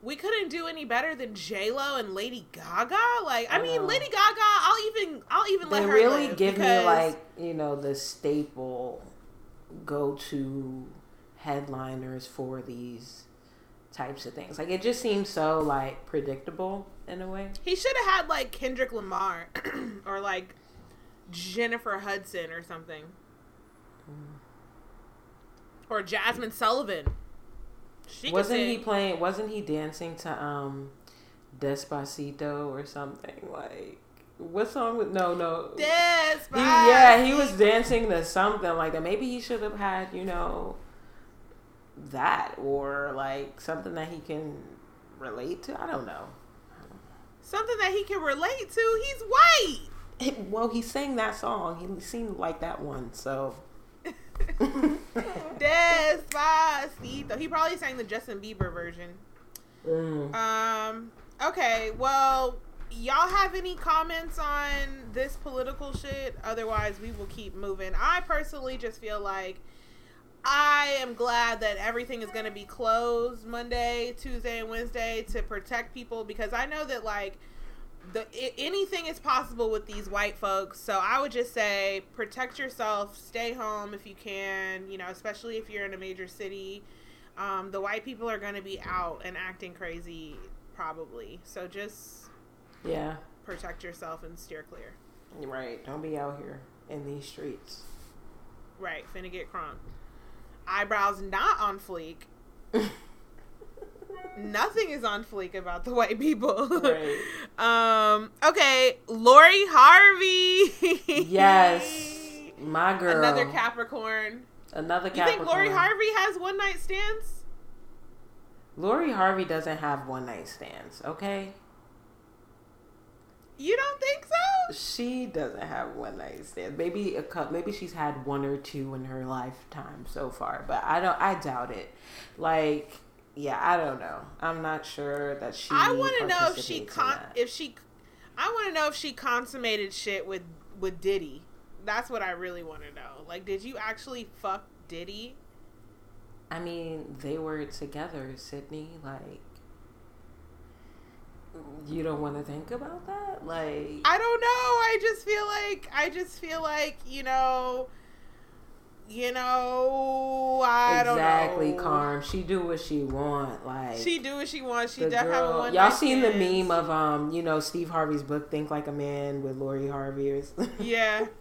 we couldn't do any better than J Lo and Lady Gaga. Like I mean, know. Lady Gaga, I'll even I'll even let her really give me like you know the staple go to headliners for these types of things. Like it just seems so like predictable in a way. he should have had like Kendrick Lamar or like Jennifer Hudson or something, or Jazmine Sullivan. She wasn't he playing? Wasn't he dancing to um Despacito or something? Like what song? Was, no, no. He, Despacito. yeah, he was dancing to something like that. Maybe he should have had, you know, that or like something that he can relate to. I don't know. something that he can relate to. He's white. Well, he sang that song. He seemed like that one. So Despacito. He probably sang the Justin Bieber version. Mm. Um. Okay. Well, y'all have any comments on this political shit? Otherwise, we will keep moving. I personally just feel like I am glad that everything is going to be closed Monday, Tuesday, and Wednesday to protect people because I know that like the i- anything is possible with these white folks. So I would just say protect yourself, stay home if you can. You know, especially if you're in a major city. Um, the white people are going to be out and acting crazy probably. So just yeah, protect yourself and steer clear. right. Don't be out here in these streets. Right, finna get crunk. Eyebrows not on fleek. Nothing is on fleek about the white people. Right. um. Okay, Lori Harvey. yes, my girl. Another Capricorn. Another You Capricorn. think Lori Harvey has one night stands? Lori Harvey doesn't have one night stands. Okay, You don't think so? she doesn't have one night stands. Maybe a couple. Maybe she's had one or two in her lifetime so far, but I don't. I doubt it. Like, yeah, I don't know. I'm not sure that she. I want to know if she con- if she. I want to know if she consummated shit with with Diddy. That's what I really want to know. Like, did you actually fuck Diddy? I mean, they were together, Sydney. Like, you don't want to think about that? Like, I don't know. I just feel like I just feel like you know, you know. I exactly, don't know. Carm. She do what she want. Like, She do what she wants. She definitely have girl. one. Y'all seen the meme of um, you know, Steve Harvey's book, Think Like a Man, with Lori Harvey or. Yeah.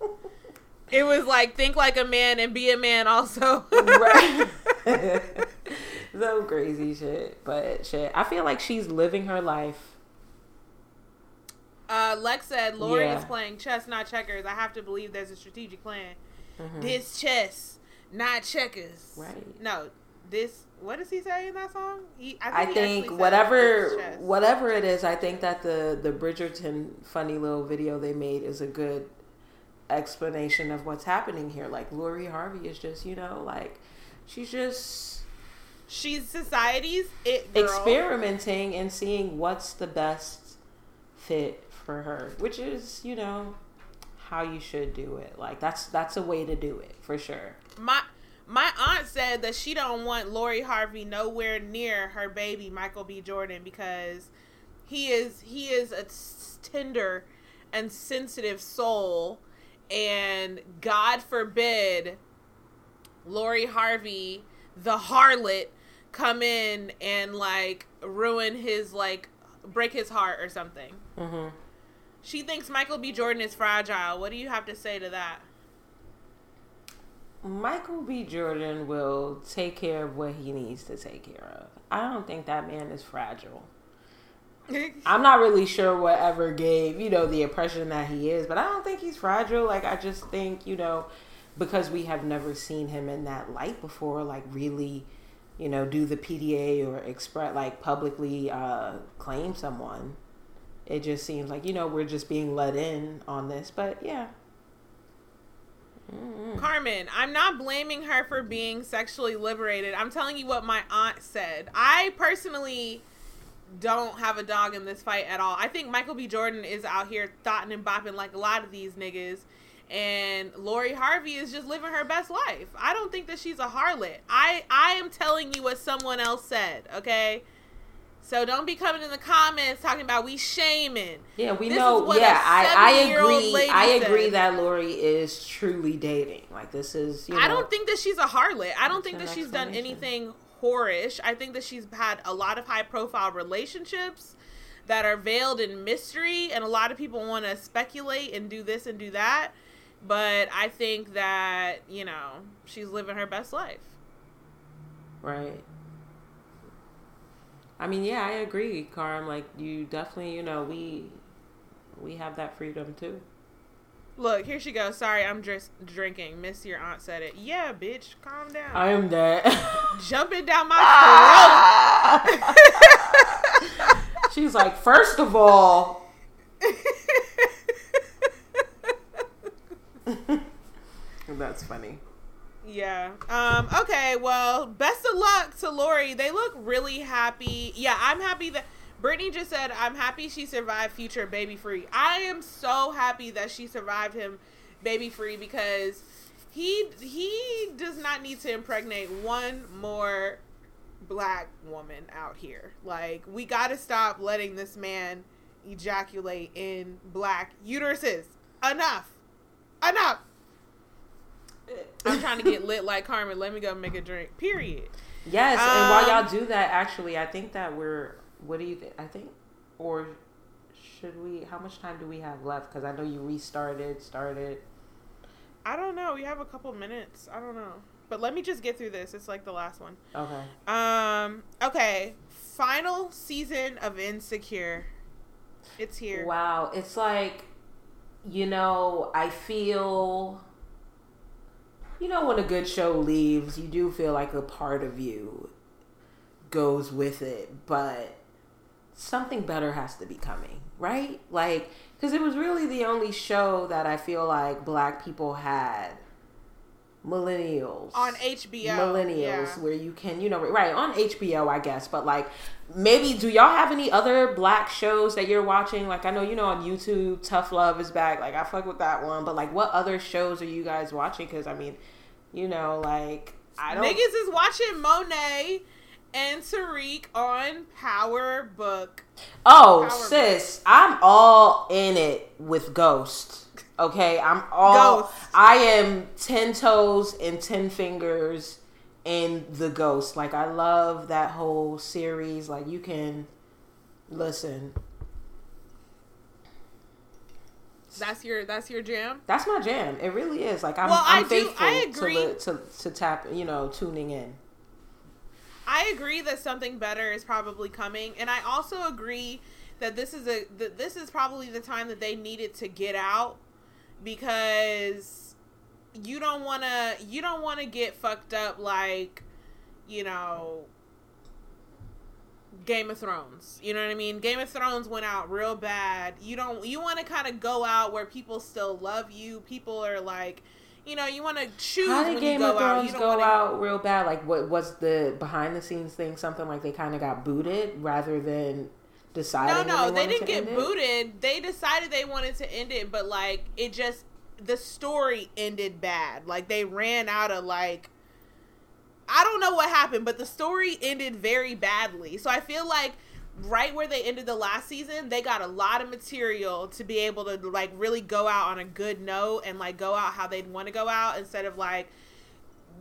It was like think like a man and be a man also. right. so crazy shit, but shit. I feel like she's living her life. Uh, Lex said Lori Yeah. is playing chess, not checkers. I have to believe there's a strategic plan. Mhm. This chess, not checkers. Right. No, this. What does he say in that song? He, I think actually said, whatever chess." whatever it is, I think that the the Bridgerton funny little video they made is a good explanation of what's happening here. Like Lori Harvey is just, you know, like she's just She's society's it girl. experimenting and seeing what's the best fit for her, which is, you know, how you should do it. Like that's that's a way to do it for sure. My my aunt said that she don't want Lori Harvey nowhere near her baby Michael B. Jordan because he is he is a tender and sensitive soul, and God forbid Lori Harvey, the harlot, come in and like ruin his like break his heart or something. hmm She thinks Michael B. Jordan is fragile. What do you have to say to that? Michael B. Jordan will take care of what he needs to take care of. I don't think that man is fragile. I'm not really sure whatever gave, you know, the impression that he is, but I don't think he's fragile. Like, I just think, you know, because we have never seen him in that light before, like, really, you know, do the PDA or express, like, publicly uh, claim someone. It just seems like, you know, we're just being let in on this, but yeah. Mm-hmm. Carmen, I'm not blaming her for being sexually liberated. I'm telling you what my aunt said. I personally don't have a dog in this fight at all. I think Michael B. Jordan is out here thotting and bopping like a lot of these niggas. And Lori Harvey is just living her best life. I don't think that she's a harlot. I I am telling you what someone else said, okay? So don't be coming in the comments talking about we shaming. Yeah, we This know. Yeah, I, I agree. I agree said. that Lori is truly dating. Like this is. You know, I don't think that she's a harlot. I don't think that she's done anything whorish. I think that she's had a lot of high profile relationships that are veiled in mystery, and a lot of people want to speculate and do this and do that. But I think that, you know, she's living her best life. Right. I mean, yeah, I agree, Carm. Like you definitely, you know, we we have that freedom too. Look, here she goes. Sorry, I'm just drinking. Miss your aunt said it. Yeah, bitch, calm down. I am that. Jumping down my ah! throat. She's like, first of all, that's funny. Yeah. Um, okay, well, best of luck to Lori. They look really happy. Yeah, I'm happy that Brittany just said I'm happy she survived future baby free. I am so happy that she survived him baby free because he he does not need to impregnate one more black woman out here. Like we got to stop letting this man ejaculate in black uteruses. Enough. Enough. I'm trying to get lit like Carmen. Let me go make a drink. Period. Yes, and while Um, y'all do that, actually, I think that we're. What do you think? I think, or should we? How much time do we have left? Because I know you restarted, started. I don't know. We have a couple minutes. I don't know. But let me just get through this. It's like the last one. Okay. Um. Okay. Final season of Insecure. It's here. Wow, it's like, you know, I feel, you know, when a good show leaves, you do feel like a part of you goes with it, but something better has to be coming, right? Like, because it was really the only show that I feel like black people had millennials On HBO. millennials yeah. where you can you know right on hbo i guess but like maybe do y'all have any other black shows that you're watching like i know you know on youtube tough love is back like i fuck with that one but like what other shows are you guys watching because i mean you know like i don't Niggas is watching Monet and Tariq on Power Book. oh Power sis i'm all in it with ghost okay i'm all Ghost. i am 10 toes and 10 fingers in the ghost like i love that whole series like you can listen That's your that's your jam. That's my jam. It really is. Like I'm, Well, I I'm do- I agree. To, to to tap, you know, tuning in. I agree that something better is probably coming, and I also agree that this is a that this is probably the time that they needed to get out because you don't want to you don't want to get fucked up like you know Game of Thrones. You know what I mean? Game of Thrones went out real bad. You don't you want to kind of go out where people still love you. People are like, you know, you want to choose How did you Game of out. Thrones don't go wanna, out real bad? Like, what was the behind the scenes thing? Something like they kind of got booted rather than deciding. No, no, they wanted didn't get end it? booted. They decided they wanted to end it, but like it just the story ended bad. Like they ran out of like I don't know what happened, but the story ended very badly. So I feel like right where they ended the last season, they got a lot of material to be able to like really go out on a good note and like go out how they'd want to go out instead of like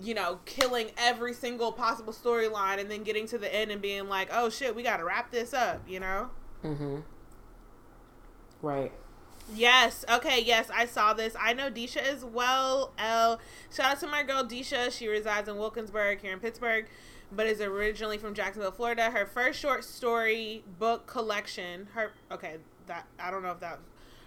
you know, killing every single possible storyline and then getting to the end and being like, "Oh shit, we got to wrap this up," you know? Mm-hmm. Right. Yes. Okay. Yes, I saw this. I know Deesha as well. L. Shout out to my girl Deesha. She resides in Wilkinsburg here in Pittsburgh, but is originally from Jacksonville, Florida. Her first short story book collection. Her okay. That I don't know if that.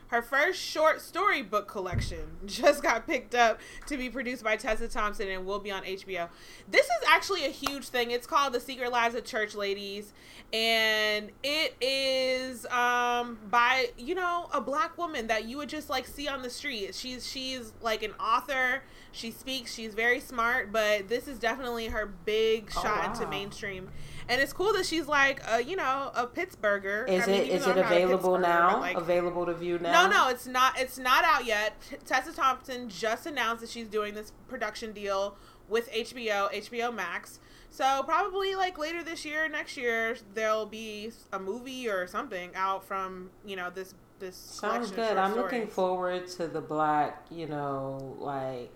Her first short story book collection just got picked up to be produced by Tessa Thompson and will be on HBO. This is actually a huge thing. It's called The Secret Lives of Church Ladies and it is um by you know a black woman that you would just like see on the street. She's she's like an author. She speaks. She's very smart but this is definitely her big Oh, shot into mainstream and it's cool that she's like a you know a pittsburgher Is I mean, it is it available now? like, available to view now? no, no, it's not. It's not out yet. Tessa Thompson just announced that she's doing this production deal with HBO, HBO Max. So probably like later this year, next year, there'll be a movie or something out from you know this this. Sounds good. I'm looking forward to the black, you know, like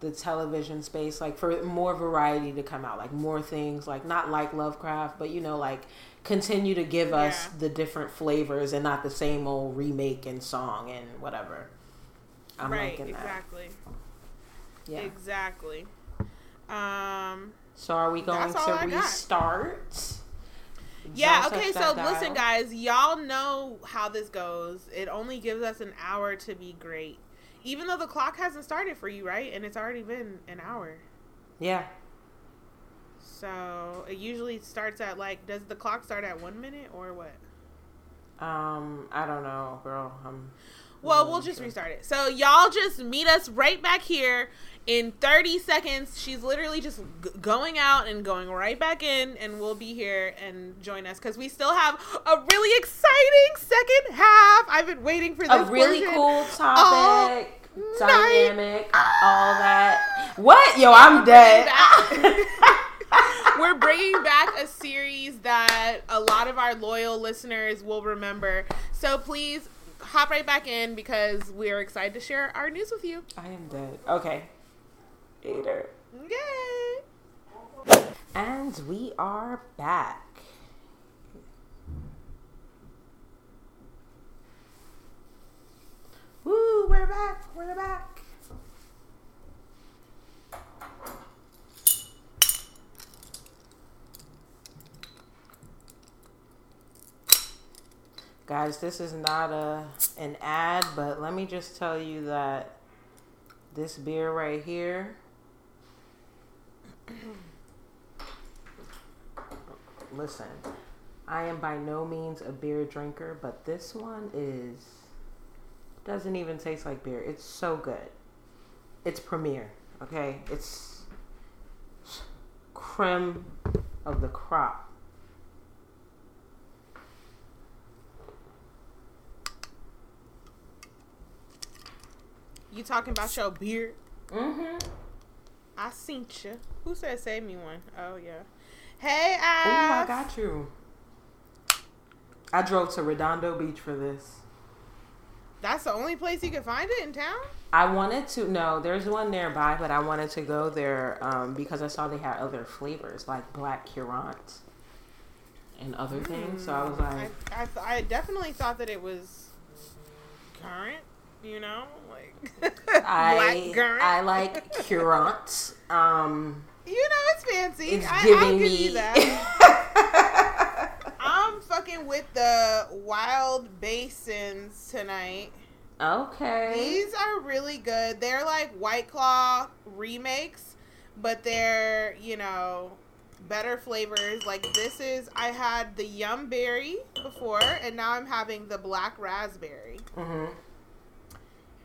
the television space, like for more variety to come out, like more things, like not like Lovecraft, but you know, like continue to give us Yeah. the different flavors and not the same old remake and song and whatever. I'm right, liking that. exactly, Yeah. exactly. Um. So are we going to restart? Yeah, okay, so that listen, guys, y'all know how this goes. It only gives us an hour to be great. Even though the clock hasn't started for you, right? And it's already been an hour. Yeah. So it usually starts at like, does the clock start at one minute or what? Um, I don't know, girl. I'm Well, we'll just restart it. So y'all just meet us right back here in 30 seconds. She's literally just g- going out and going right back in, and we'll be here and join us because we still have a really exciting second half. I've been waiting for this. a really cool all topic, night. dynamic, all that. What? Yo, I'm dead. We're bringing back a series that a lot of our loyal listeners will remember. So please hop right back in because we're excited to share our news with you. I am dead. Okay later. Yay! And we are back. Woo, we're back, we're back. Guys, this is not a an ad, but let me just tell you that this beer right here Listen, I am by no means a beer drinker, but this one is doesn't even taste like beer. It's so good. It's premier, okay? It's creme of the crop. You talking about your beard? Mm-hmm. I seen you. Who said save me one? Oh yeah. Hey, I. Oh, I got you. I drove to Redondo Beach for this. That's the only place you can find it in town. I wanted to no, there's one nearby, but I wanted to go there um, because I saw they had other flavors like black currant and other things. So I was like, I, th- I definitely thought that it was current. You know, like I. I like currant. Um, you know, it's fancy. it's I, giving me. I'm fucking with the wild basins tonight. okay. These are really good. They're like White Claw remakes, but they're, you know, better flavors. Like this is I had the yum berry before and now I'm having the black raspberry. hmm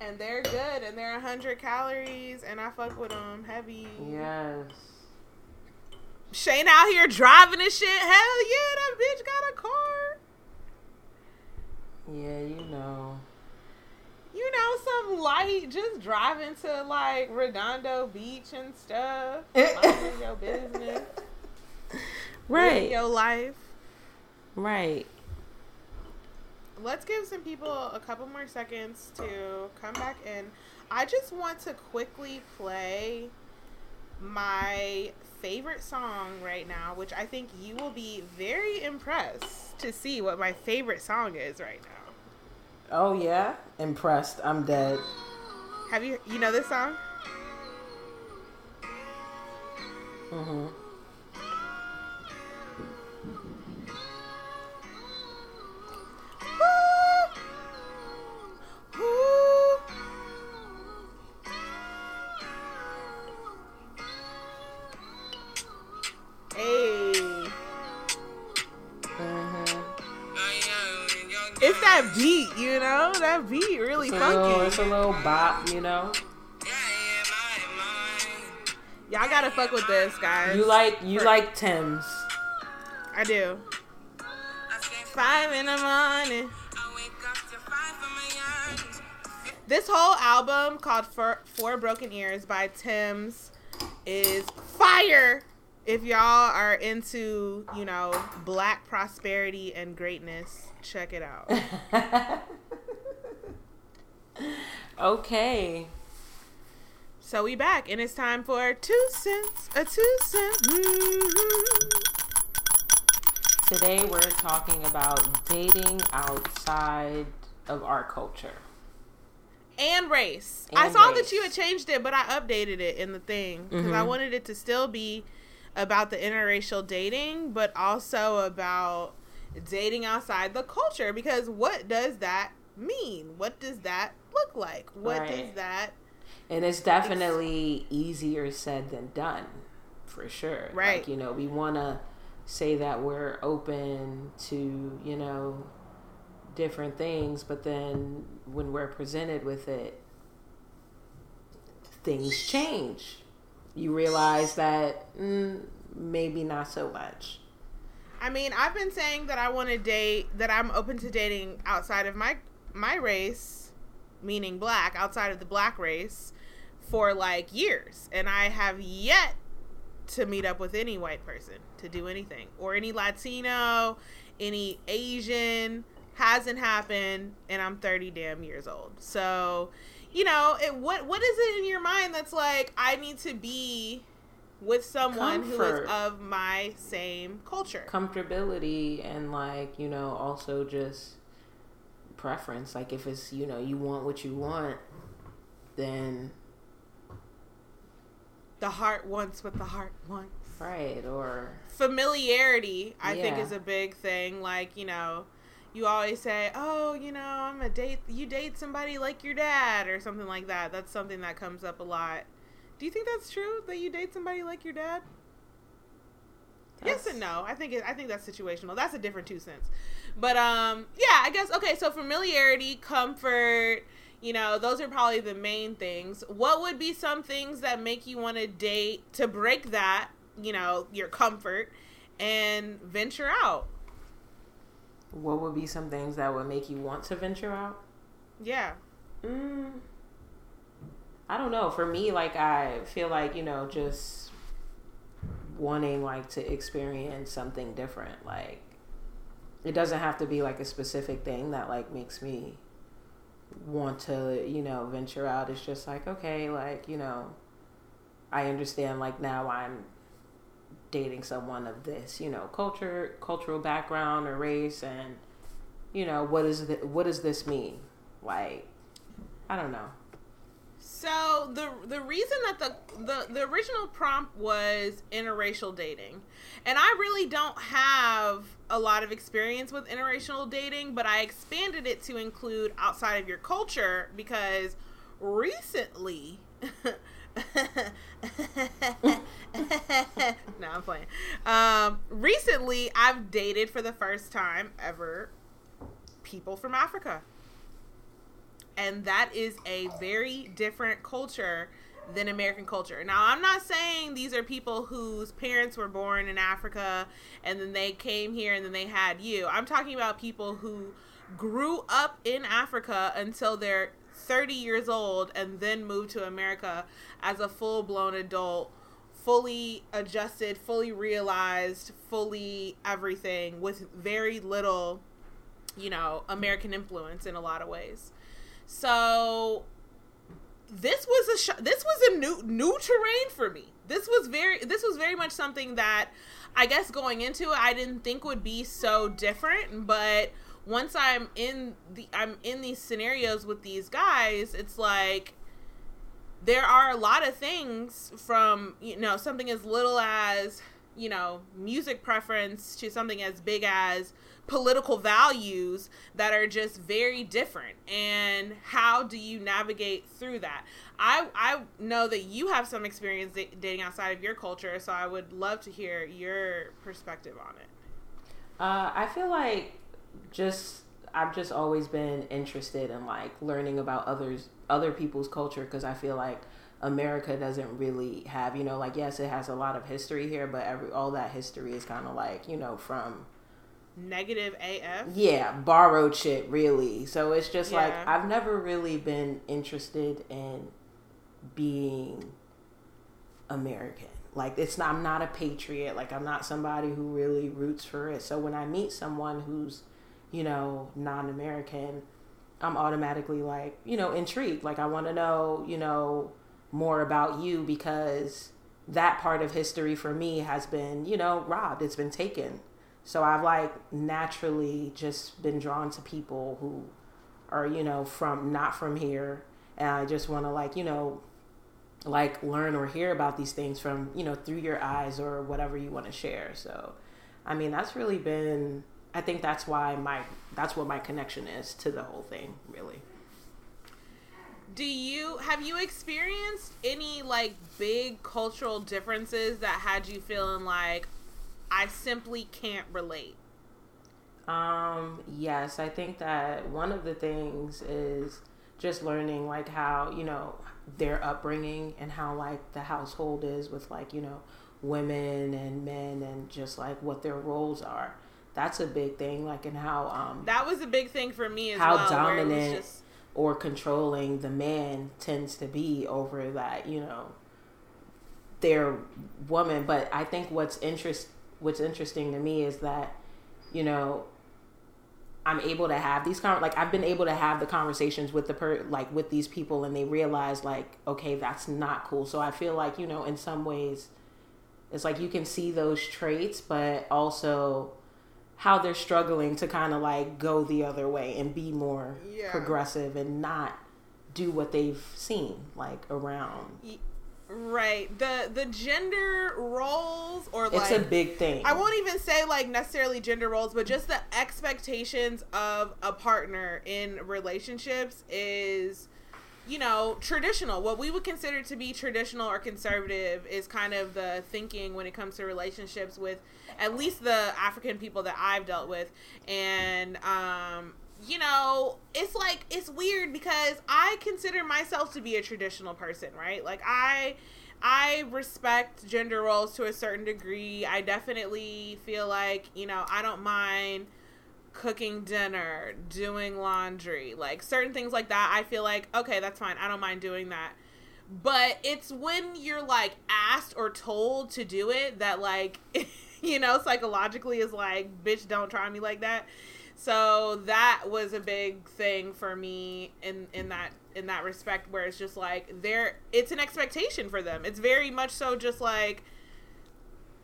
And they're good and they're 100 calories and I fuck with them heavy. Yes. Shane out here driving and shit. Hell yeah, that bitch got a car. Yeah, you know. You know, some light, just driving to like Redondo Beach and stuff. Your business. living Right. your life. Right. Let's give some people a couple more seconds to come back in. I just want to quickly play my favorite song right now, which I think you will be very impressed to see what my favorite song is right now. Oh yeah. Impressed. I'm dead. Have you you know this song? hmm Hey. It's that beat, you know? That beat really It's a little, it's a little bop, you know. Y'all gotta fuck with this, guys. You like you For- like Tems. I do. Five in the morning. This whole album called Four, For Broken Ears by Tems is fire. If y'all are into, you know, black prosperity and greatness, check it out. okay. so we back, and it's time for two cents, a two cent. Today we're talking about dating outside of our culture. And race. I And saw that you had changed it, but I updated it in the thing because I Mhm. wanted it to still be about the interracial dating, but also about dating outside the culture. Because what does that mean? What does that look like? What Right. does that? And it's definitely easier said than done, for sure. Right. Like, you know, we want to say that we're open to, you know, different things, but then when we're presented with it, things change. You realize that mm, maybe not so much. I mean, I've been saying that I want to date, that I'm open to dating outside of my my race, meaning black, outside of the black race, for like years, and I have yet to meet up with any white person to do anything, or any Latino, any Asian. Hasn't happened, and I'm 30 damn years old. So, you know, it, what what is it in your mind that's like I need to be with someone who Comfort. is of my same culture? Comfortability and, like, you know, also just preference. Like, if it's, you know, you want what you want, then, the heart wants what the heart wants. right, or. Familiarity, I think, is a big thing. Like, you know, you always say, "Oh, you know, I'm a date. You date somebody like your dad, or something like that." That's something that comes up a lot. Do you think that's true that you date somebody like your dad? yes and no. I think it, I think that's situational. That's a different two cents. But um, yeah, I guess okay. So familiarity, comfort. You know, those are probably the main things. What would be some things that make you want to date to break that? You know, your comfort and venture out. What would be some things that would make you want to venture out? Yeah. Mm, I don't know. For me, like I feel like you know, just wanting like to experience something different. Like it doesn't have to be like a specific thing that like makes me want to you know venture out. It's just like okay, like you know, I understand. Like now I'm dating someone of this you know culture cultural background or race and you know what is the, what does this mean like i don't know So the the reason that the, the the original prompt was interracial dating, and I really don't have a lot of experience with interracial dating, but I expanded it to include outside of your culture because recently. no, I'm playing. Um, recently, I've dated for the first time ever people from Africa and that is a very different culture than American culture. Now, I'm not saying these are people whose parents were born in Africa and then they came here and then they had you. I'm talking about people who grew up in Africa until they're 30 years old and then moved to America as a full blown adult, fully adjusted, fully realized, fully everything with very little, you know, American influence in a lot of ways. So this was a sh- this was a new new terrain for me. This was very this was very much something that I guess going into it I didn't think would be so different, but once I'm in the I'm in these scenarios with these guys, it's like there are a lot of things from you know something as little as you know music preference to something as big as political values that are just very different. And how do you navigate through that? I i know that you have some experience dating outside of your culture so i would love to hear your perspective on it. Uh, I feel like just I've just always been interested in like learning about others other people's culture because I feel like America doesn't really have you know like yes it has a lot of history here but every all that history is kind of like you know from negative af yeah borrowed shit really so it's just like I've never really been interested in being American. Like it's not, I'm not a patriot. Like I'm not somebody who really roots for it. So when I meet someone who's, you know, non-American, I'm automatically like, you know, intrigued. Like I want to know, you know, more about you because that part of history for me has been, you know, robbed. It's been taken. So I've like naturally just been drawn to people who are, you know, from not from here and I just want to like, you know, like learn or hear about these things from you know through your eyes or whatever you want to share so i mean that's really been i think that's why my that's what my connection is to the whole thing really do you have you experienced any like big cultural differences that had you feeling like i simply can't relate Um, yes, I think that one of the things is just learning like how, you know, their upbringing and how like the household is with like, you know, women and men and just like what their roles are. That's a big thing, like and how um that was a big thing for me as how well dominant just or controlling the man tends to be over that, you know, their woman. But I think what's interest what's interesting to me is that, you know, I'm able to have these con like I've been able to have the conversations with the per like with these people and they realize like okay that's not cool. So I feel like you know in some ways it's like you can see those traits but also how they're struggling to kind of like go the other way and be more Yeah. progressive and not do what they've seen like around. Right. The the gender roles or like It's a big thing. I won't even say like necessarily gender roles, but just the expectations of a partner in relationships is you know, traditional. What we would consider to be traditional or conservative is kind of the thinking when it comes to relationships with at least the African people that I've dealt with. And um you know, it's like it's weird because I consider myself to be a traditional person, right? Like I I respect gender roles to a certain degree. I definitely feel like, you know, I don't mind cooking dinner, doing laundry, like certain things like that. I feel like, okay, that's fine. I don't mind doing that. But it's when you're like asked or told to do it that, like, you know, psychologically is like, bitch, don't try me like that. So that was a big thing for me in in that in that respect where it's just like there it's an expectation for them. It's very much so just like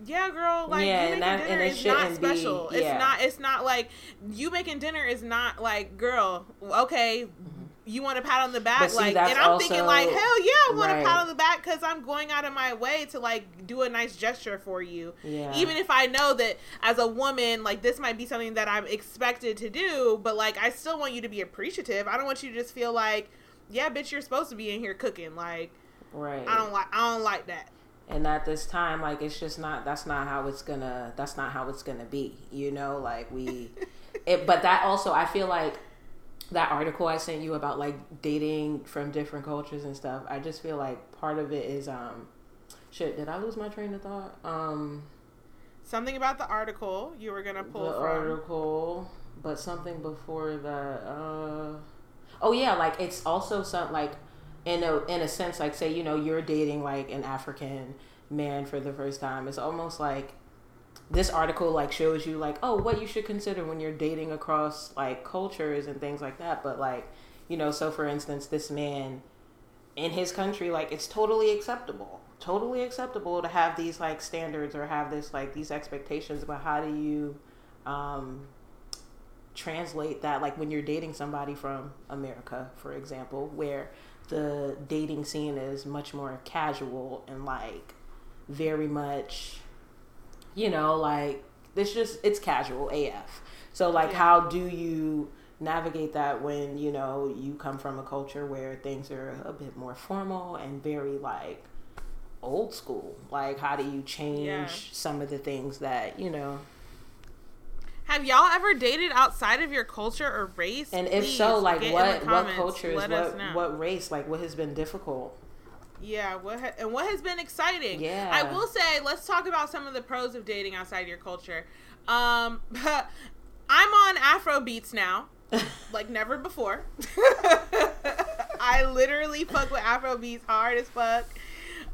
yeah, girl, like Yeah, you and making and dinner is not shouldn't be- special. yeah. It's not it's not like you making dinner is not like, girl, okay, you want a pat on the back. See, like, and I'm thinking like, hell yeah, I want a Right. pat on the back because I'm going out of my way to like do a nice gesture for you, Yeah. even if I know that as a woman, like this might be something that I'm expected to do, but like I still want you to be appreciative. I don't want you to just feel like, yeah, bitch, you're supposed to be in here cooking. Like right. I don't like I don't like that. and at this time like it's just not that's not how it's gonna that's not how it's gonna be you know like we it but that also i feel like that article i sent you about like dating from different cultures and stuff i just feel like part of it is um shit did i lose my train of thought um Something about the article you were gonna pull the from. article but something before that uh oh yeah like it's also some like in a in a sense like say you know you're dating like an african man for the first time it's almost like this article like shows you like oh what you should consider when you're dating across like cultures and things like that. But like you know so for instance this man in his country like it's totally acceptable totally acceptable to have these like standards or have this like these expectations. But how do you um translate that like when you're dating somebody from America for example where the dating scene is much more casual and like very much you know like it's just it's casual AF so like Yeah. how do you navigate that when you know you come from a culture where things are a bit more formal and very like old school like how do you change Yeah. some of the things that you know Have y'all ever dated outside of your culture or race? And if Please so, like what what cultures, what know. what race, like what has been difficult? Yeah, what ha- and what has been exciting? Yeah. I will say, let's talk about some of the pros of dating outside your culture. Um, I'm on Afro beats now, like never before. I literally fuck with Afro beats hard as fuck.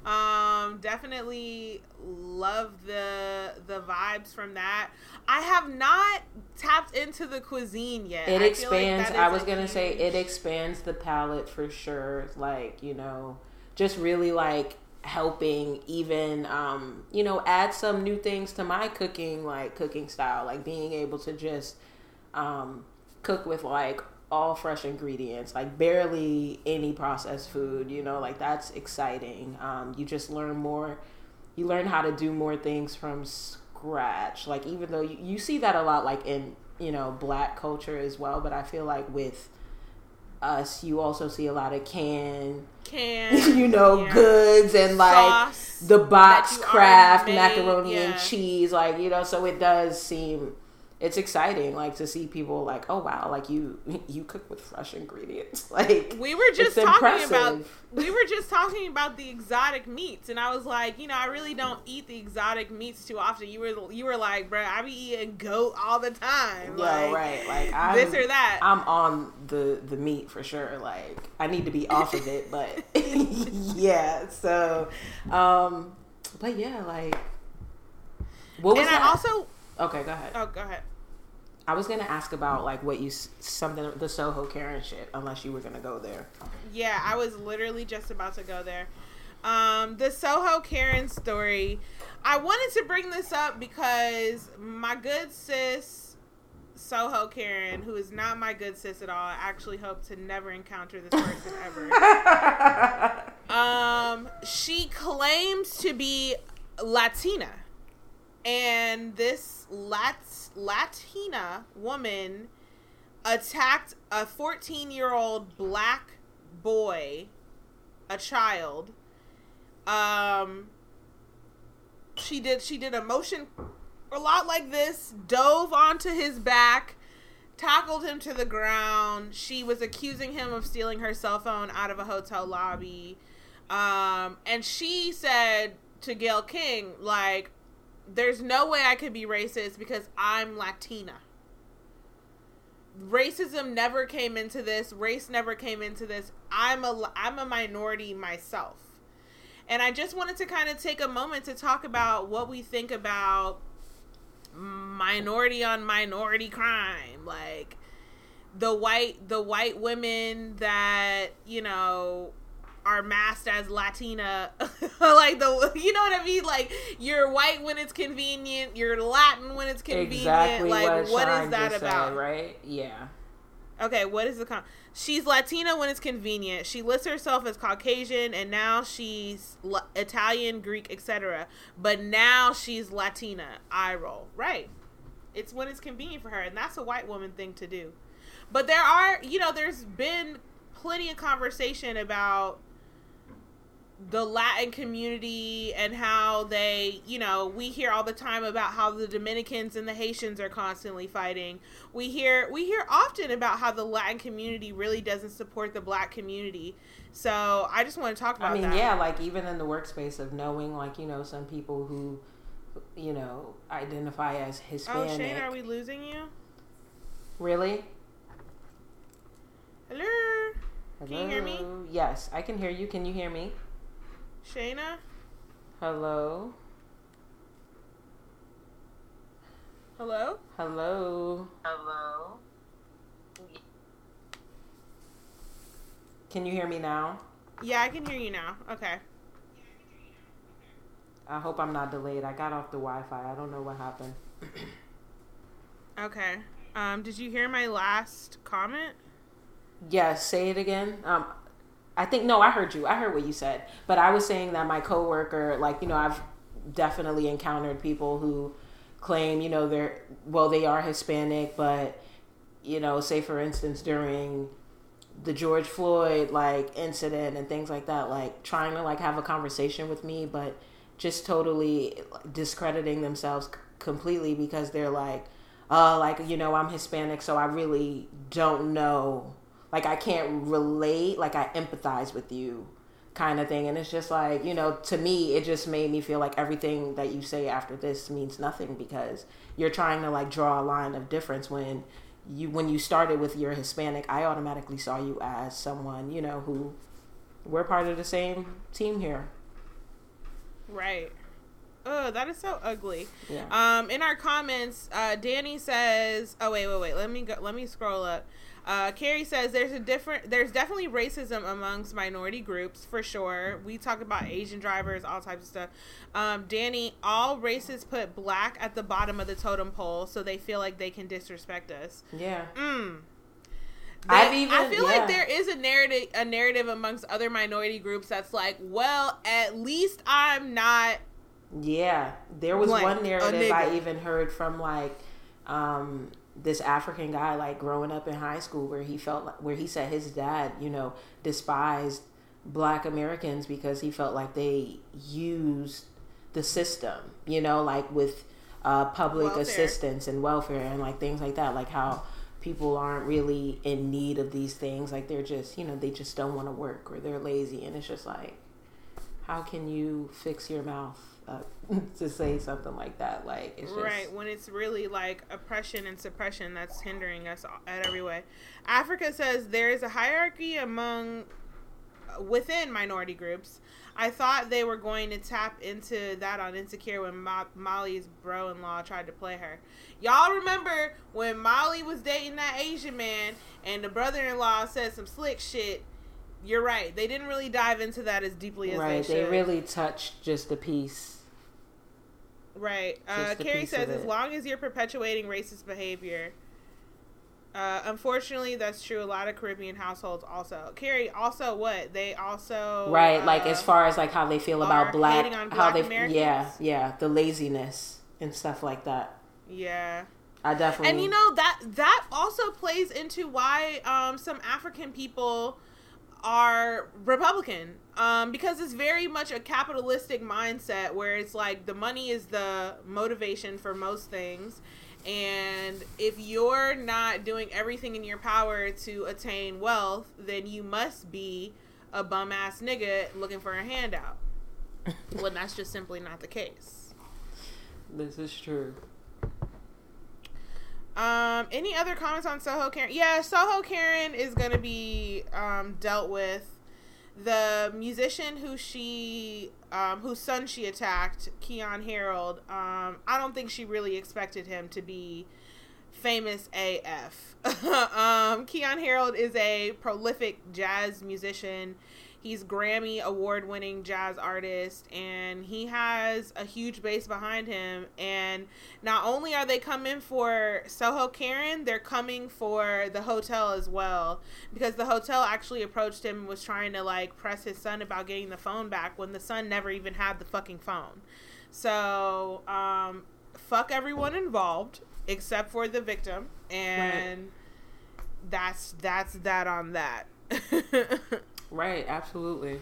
Um, definitely love the the vibes from that. I have not tapped into the cuisine yet. It I like expands. I was gonna say it expands the palette for sure. Like you know, just really like helping even um you know add some new things to my cooking like cooking style like being able to just um cook with like all fresh ingredients like barely any processed food you know like that's exciting. Um you just learn more you learn how to do more things from scratch. Like even though you, you see that a lot like in you know black culture as well but i feel like with us you also see a lot of canned can you know yeah. goods and like Sauce the box Kraft macaroni and cheese like you know so it does seem it's exciting like to see people like oh wow like you you cook with fresh ingredients. Like we were just talking about we were just talking about the exotic meats and i was like you know i really don't eat the exotic meats too often. You were you were like bruh i be eating goat all the time yeah like, right like I'm, this or that. I'm on the the meat for sure like i need to be off of it but yeah so um but yeah like what was and i also okay go ahead oh go ahead I was gonna ask about like what you something the Soho Karen shit, unless you were gonna go there. Yeah, I was literally just about to go there. Um, the Soho Karen story. I wanted to bring this up because my good sis, Soho Karen, who is not my good sis at all, I actually hope to never encounter this person ever. Um, she claims to be Latina, and this Lat- Latina woman attacked a 14 year old black boy, a child. Um, she did she did a motion a lot like this, dove onto his back, tackled him to the ground. She was accusing him of stealing her cell phone out of a hotel lobby. Um, and she said to Gayle King, like, there's no way I could be racist because I'm Latina. Racism never came into this. Race never came into this. I'm a I'm a minority myself. And I just wanted to kind of take a moment to talk about what we think about minority on minority crime like the white the white women that you know are masked as latina like the you know what i mean like you're white when it's convenient you're latin when it's convenient exactly like what, what is that about said, right? Yeah. Okay, what is the con? She's Latina when it's convenient. She lists herself as Caucasian, and now she's La- Italian, Greek, etc. But now she's Latina. I roll right. It's when it's convenient for her, and that's a white woman thing to do. But there are, you know, there's been plenty of conversation about the Latin community and how they, you know, we hear all the time about how the Dominicans and the Haitians are constantly fighting. We hear we hear often about how the Latin community really doesn't support the black community. So I just want to talk about I mean, that. yeah, like even in the workspace of knowing, like you know, some people who, you know, identify as Oh, Hispanic. Shane, are we losing you? Really? Hello, Hello? Can you hear me? Yes, I can hear you. Can you hear me? Shayna. Hello. Hello. Hello. Hello. Can you hear me now? Yeah, I can hear you now. Okay. I hope I'm not delayed. I got off the Wi-Fi. I don't know what happened. Okay. Um, did you hear my last comment? Yes, say it again. Um, I think no, I heard you. I heard what you said, but I was saying that my coworker, like you know, I've definitely encountered people who claim, you know, they're well, they are Hispanic, but you know, say for instance during the George Floyd like incident and things like that, like trying to like have a conversation with me, but just totally discrediting themselves completely because they're like, uh, like you know, I'm Hispanic, so I really don't know like I can't relate, like I empathize with you kind of thing. And it's just like, you know, to me, it just made me feel like everything that you say after this means nothing because you're trying to like draw a line of difference when you when you started with your Hispanic, I automatically saw you as someone, you know, who we're part of the same team here. Right. Oh, that is so ugly. Yeah. Um, in our comments, uh, Danny says, "Oh wait, wait, wait. Let me go. Let me scroll up." Uh, Carrie says, "There's a different. There's definitely racism amongst minority groups for sure. We talk about Asian drivers, all types of stuff." Um, Danny, all races put black at the bottom of the totem pole, so they feel like they can disrespect us. Yeah. Mm. I've even- I feel yeah. like there is a narrative, a narrative amongst other minority groups that's like, well, at least I'm not Yeah, there was one narrative I even heard from like um, this African guy, like growing up in high school, where he felt like, where he said his dad, you know, despised Black Americans because he felt like they used the system, you know, like with uh, public Welfare. assistance and welfare and like things like that, like how people aren't really in need of these things, like they're just, you know, they just don't want to work or they're lazy, and it's just like how can you fix your mouth up uh, to say something like that? Like it's just right when it's really like oppression and suppression that's hindering us at every way. Africa says there is a hierarchy among uh, within minority groups. I thought they were going to tap into that on Insecure when Mo- Molly's bro-in-law tried to play her. Y'all remember when Molly was dating that Asian man and the brother-in-law said some slick shit? You're right. They didn't really dive into that as deeply as right. they They should. really touched just a piece. Right. Uh, Carrie says, as long as you're perpetuating racist behavior, Uh, unfortunately, that's true. A lot of Caribbean households also. Carrie, also what they also right like uh, as far as like how they feel about black, on how they Americans? yeah yeah the laziness and stuff like that yeah. i definitely And you know that that also plays into why um, some African people are Republican um, because it's very much a capitalistic mindset where it's like the money is the motivation for most things. And if you're not doing everything in your power to attain wealth, then you must be a bum ass nigga looking for a handout. when that's just simply not the case. this is true Um, any other comments on Soho Karen? Yeah, Soho Karen is gonna be um, dealt with. The musician who she, um, whose son she attacked, Keyon Harrold. Um, I don't think she really expected him to be famous AF. um, Keyon Harrold is a prolific jazz musician. He's Grammy award winning jazz artist and he has a huge base behind him. And not only are they coming for Soho Karen, they're coming for the hotel as well. Because the hotel actually approached him and was trying to like press his son about getting the phone back when the son never even had the fucking phone. So, um, fuck everyone involved except for the victim. And that's that's that on that. right absolutely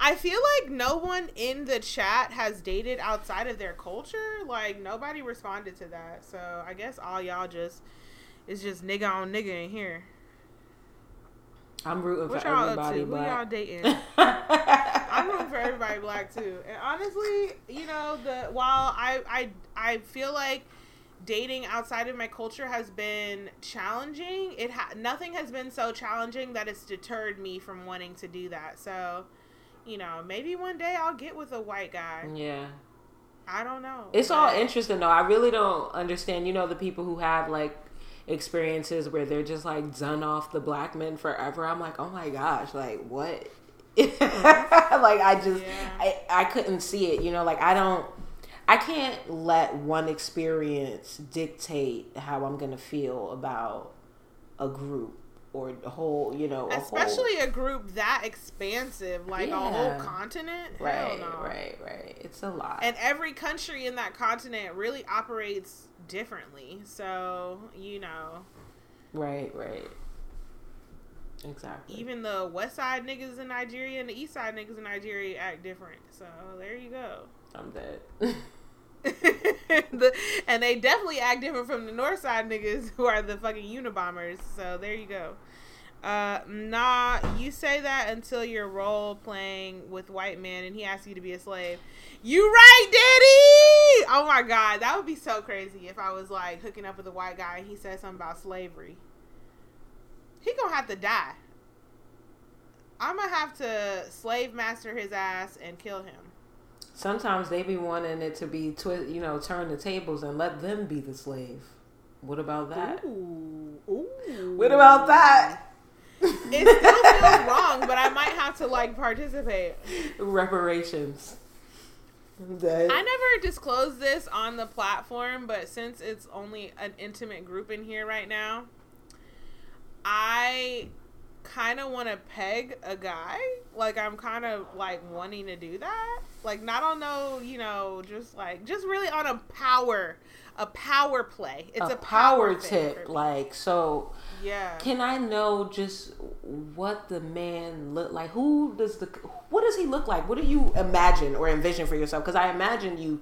I feel like no one in the chat has dated outside of their culture. Like nobody responded to that. So I guess all y'all just is just nigga on nigga in here. i'm rooting What for y'all up everybody to? Who y'all black dating? I'm rooting for everybody black too. And honestly, you know, the while I I I feel like dating outside of my culture has been challenging. It ha- nothing has been so challenging that it's deterred me from wanting to do that. So, you know, maybe one day I'll get with a white guy. yeah I don't know. It's all interesting though. I really don't understand. You know, the people who have like experiences where they're just like done off the black men forever. I'm like, oh my gosh, like what? like I just, Yeah. I, I couldn't see it. You know, like I don't, I can't let one experience dictate how I'm gonna feel about a group or a whole. You know, a whole- Especially a group that expansive, like a whole continent. Right, no. right, right. It's a lot. and every country in that continent really operates differently so you know right, right. Exactly. even the west side niggas in nigeria and the east side niggas in nigeria act different so there you go I'm dead. the, and they definitely act different from the north side niggas who are the fucking unibombers so there you go. Uh nah you say that until you're role playing with white man and he asks you to be a slave. You right daddy oh my god that would be so crazy if i was like hooking up with a white guy and he said something about slavery. He gonna have to die. I'm gonna have to slave master his ass and kill him Sometimes they be wanting it to be twi- you know, turn the tables and let them be the slave. What about that? Ooh, ooh. What about that? It still feels wrong, but I might have to like participate. Reparations. That- I never disclosed this on the platform, but since it's only an intimate group in here right now, I kind of want to peg a guy. Like I'm kind of like wanting to do that. Like not on no, you know, just like just really on a power, a power play. It's a, a power thing tip, like so. yeah. Can I know just what the man look like? Who does the what does he look like? What do you imagine or envision for yourself? Because I imagine you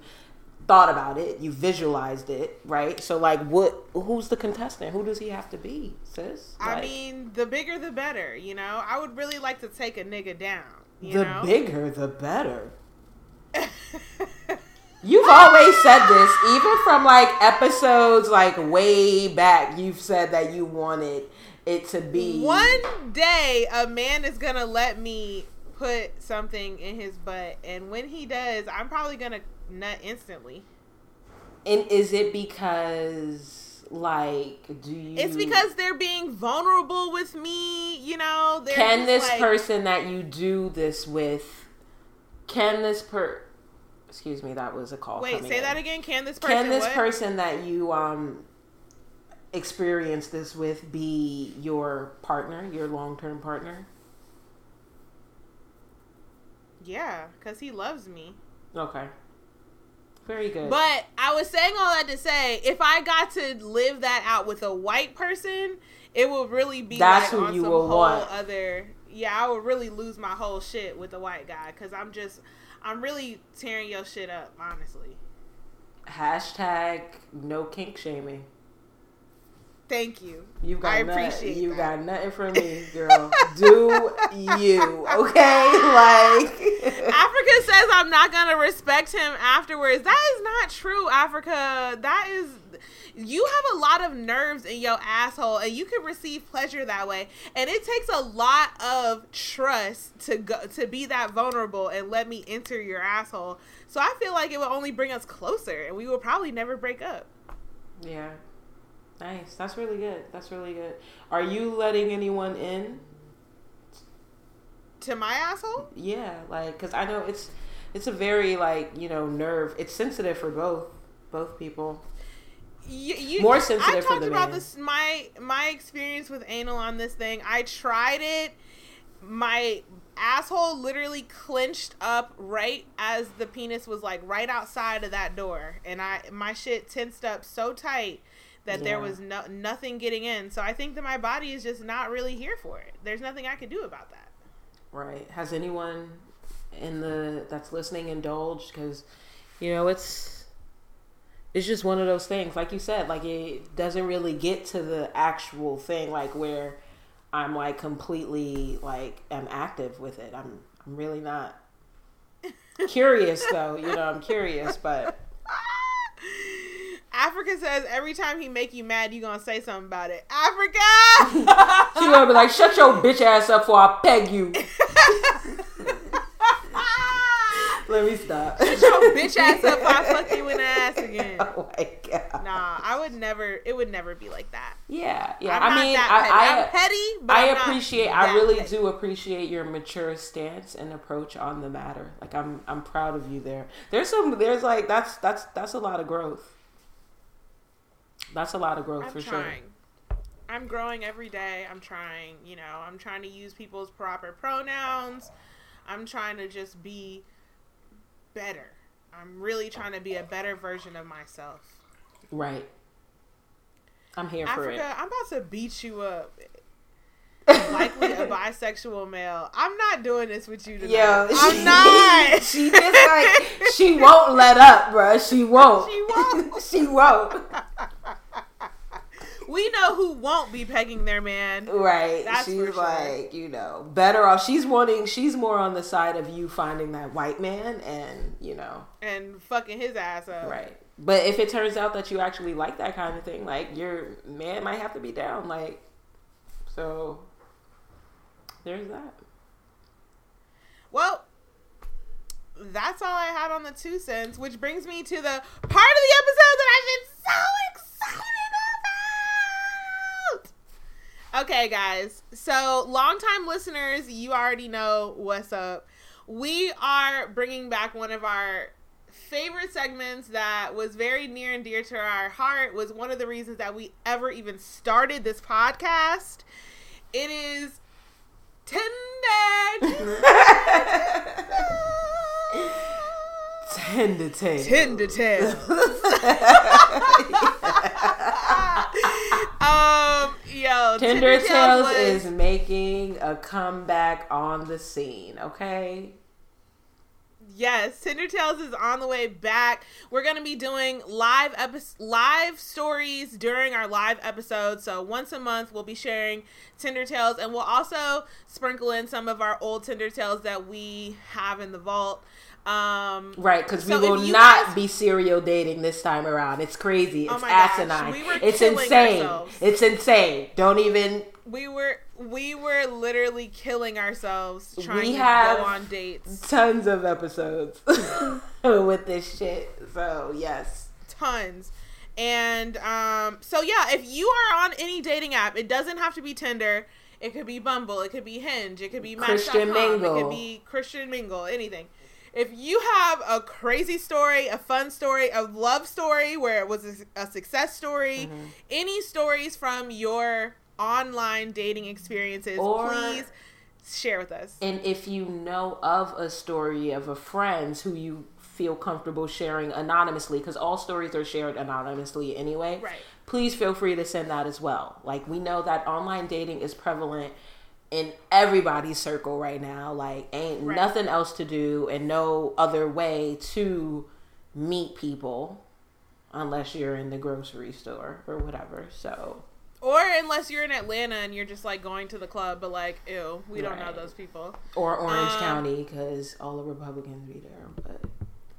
thought about it, you visualized it, right? So like, what? Who's the contestant? Who does he have to be, sis? I mean, the bigger the better. You know, I would really like to take a nigga down. You the know, bigger, the better. You've always said this, even from like episodes like way back. You've said that you wanted it to be One day, a man is gonna let me put something in his butt, and when he does, I'm probably gonna nut instantly. And is it because like do you? It's because they're being vulnerable with me. You know, can this like- person that you do this with? Can this per? Excuse me, that was a call. Wait, say in. that again. Can this person? Can this what? person that you um experience this with be your partner, your long term partner? Yeah, because he loves me. Okay. Very good. But I was saying all that to say, if I got to live that out with a white person, it would really be That's like who on you some will whole want. other. Yeah, I would really lose my whole shit with a white guy because I'm just, I'm really tearing your shit up, honestly. Hashtag no kink shaming. Thank you. You got I nothing- appreciate you that. got nothing from me, girl. Do you okay? Like Africa says I'm not gonna respect him afterwards. That is not true, Africa. That is you have a lot of nerves in your asshole and you can receive pleasure that way. And it takes a lot of trust to go to be that vulnerable and let me enter your asshole. So I feel like it would only bring us closer and we will probably never break up. Yeah. Nice. That's really good. That's really good. Are you letting anyone in? To my asshole? Yeah, like cuz I know it's it's a very like, you know, nerve. It's sensitive for both both people. you, you, More I sensitive for talked the about man. this my my experience with anal on this thing. I tried it. My asshole literally clenched up right as the penis was like right outside of that door, and I my shit tensed up so tight that there was no nothing getting in. So I think that my body is just not really here for it. There's nothing I can do about that. Right. Has anyone in the that's listening indulged cuz you know, it's it's just one of those things like you said like it doesn't really get to the actual thing like where I'm like completely like I'm active with it. I'm I'm really not curious though, you know, I'm curious but Africa says every time he make you mad, you gonna say something about it. Africa. she gonna be like, "Shut your bitch ass up, before I peg you." Let me stop. Shut your bitch ass up! I fuck you in the ass oh again. Oh my god. Nah, I would never. It would never be like that. Yeah, yeah. I'm I mean, that I. I, I'm petty, but I I'm appreciate. I really petty. do appreciate your mature stance and approach on the matter. Like, I'm, I'm proud of you there. There's some. There's like that's that's that's a lot of growth. That's a lot of growth I'm for trying. I'm growing every day. I'm trying. You know, I'm trying to use people's proper pronouns. I'm trying to just be better. I'm really trying to be a better version of myself. Right. I'm here for it. I'm about to beat you up. Likely a bisexual male. I'm not doing this with you tonight. Yo, I'm she- not. She just like she won't let up, bro. She won't. She won't. she won't. We know who won't be pegging their man. Right. That's she's sure. like, you know, better off. She's wanting. She's more on the side of you finding that white man, and you know, and fucking his ass up. right. But if it turns out that you actually like that kind of thing, like your man might have to be down. Like, so there's that. Well, that's all I had on the two cents, which brings me to the part of the episode that I've been so excited Okay, guys. So, longtime listeners, you already know what's up. We are bringing back one of our favorite segments that was very near and dear to our heart was one of the reasons that we ever even started this podcast it is Tinder Tender tail. Tinder tale. um, yo, Tinder Tales was- is making a comeback on the scene. Okay. Yes, Tinder Tales is on the way back. We're gonna be doing live epi- live stories during our live episodes. So once a month, we'll be sharing Tinder Tales, and we'll also sprinkle in some of our old Tinder Tales that we have in the vault. Um, Right, because we will not guys- be serial dating this time around. It's crazy. Oh It's gosh, asinine. we it's insane. ourselves. It's insane. Don't even. we were we were literally killing ourselves trying We to go on dates. Tons of episodes with this shit. So yes, tons and um so yeah if you are on any dating app it doesn't have to be tinder it could be bumble it could be hinge it could be Christian Match.com, it could be christian mingle anything if you have a crazy story, a fun story, a love story where it was a, a success story, Mm-hmm. any stories from your online dating experiences, Or- please share with us. And if you know of a story of a friend who you feel comfortable sharing anonymously, because all stories are shared anonymously anyway, Right. please feel free to send that as well. Like, we know that online dating is prevalent in everybody's circle right now. Like, ain't Right. nothing else to do and no other way to meet people unless you're in the grocery store or whatever. So, Or unless you're in Atlanta and you're just like going to the club, but like, ew, we don't know those people. or Orange Um, County, because all the Republicans be there. But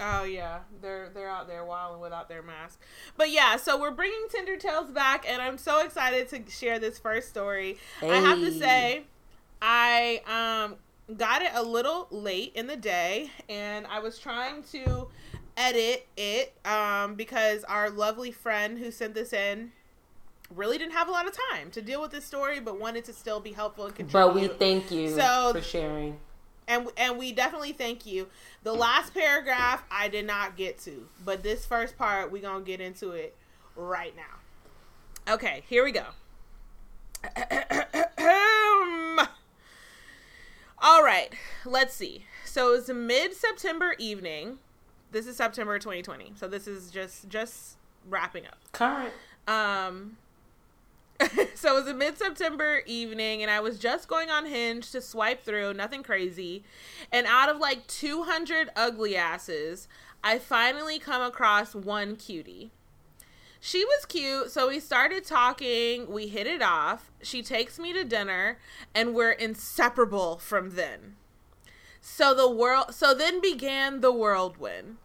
Oh yeah, they're they're out there wilding without their mask. But yeah, so we're bringing Tinder Tales back, and I'm so excited to share this first story. I have to say, I um got it a little late in the day, and I was trying to edit it um because our lovely friend who sent this in really didn't have a lot of time to deal with this story, but wanted to still be helpful and contribute. But we thank you So- for sharing. and and we definitely thank you. The last paragraph I did not get to, but this first part we're gonna get into it right now. Okay, here we go. All right, let's see. So it's a mid September evening. This is September 2020. So this is just just wrapping up. Current. Um, so it was a mid September evening, and I was just going on Hinge to swipe through, nothing crazy. And out of like 200 ugly asses, I finally come across one cutie. She was cute, so we started talking, we hit it off. She takes me to dinner, and we're inseparable from then. So the world so then began the whirlwind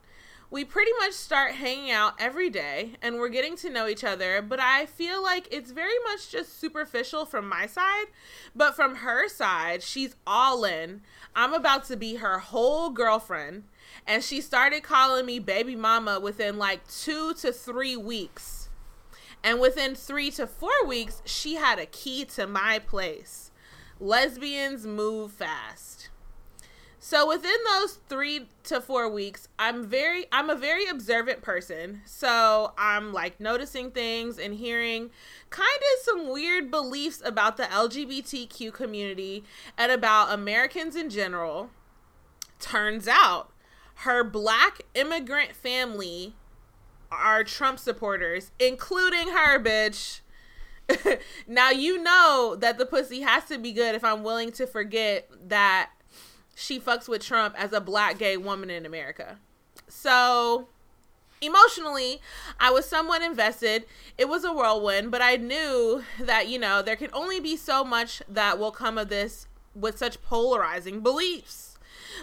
we pretty much start hanging out every day and we're getting to know each other, but I feel like it's very much just superficial from my side. But from her side, she's all in. I'm about to be her whole girlfriend. And she started calling me baby mama within like two to three weeks. And within three to four weeks, she had a key to my place. Lesbians move fast. So within those three to four weeks, I'm very I'm a very observant person. So I'm like noticing things and hearing kind of some weird beliefs about the LGBTQ community and about Americans in general. Turns out her black immigrant family are Trump supporters, including her bitch. now you know that the pussy has to be good if I'm willing to forget that she fucks with Trump as a black gay woman in America. So emotionally, I was somewhat invested. It was a whirlwind, but I knew that, you know, there can only be so much that will come of this with such polarizing beliefs.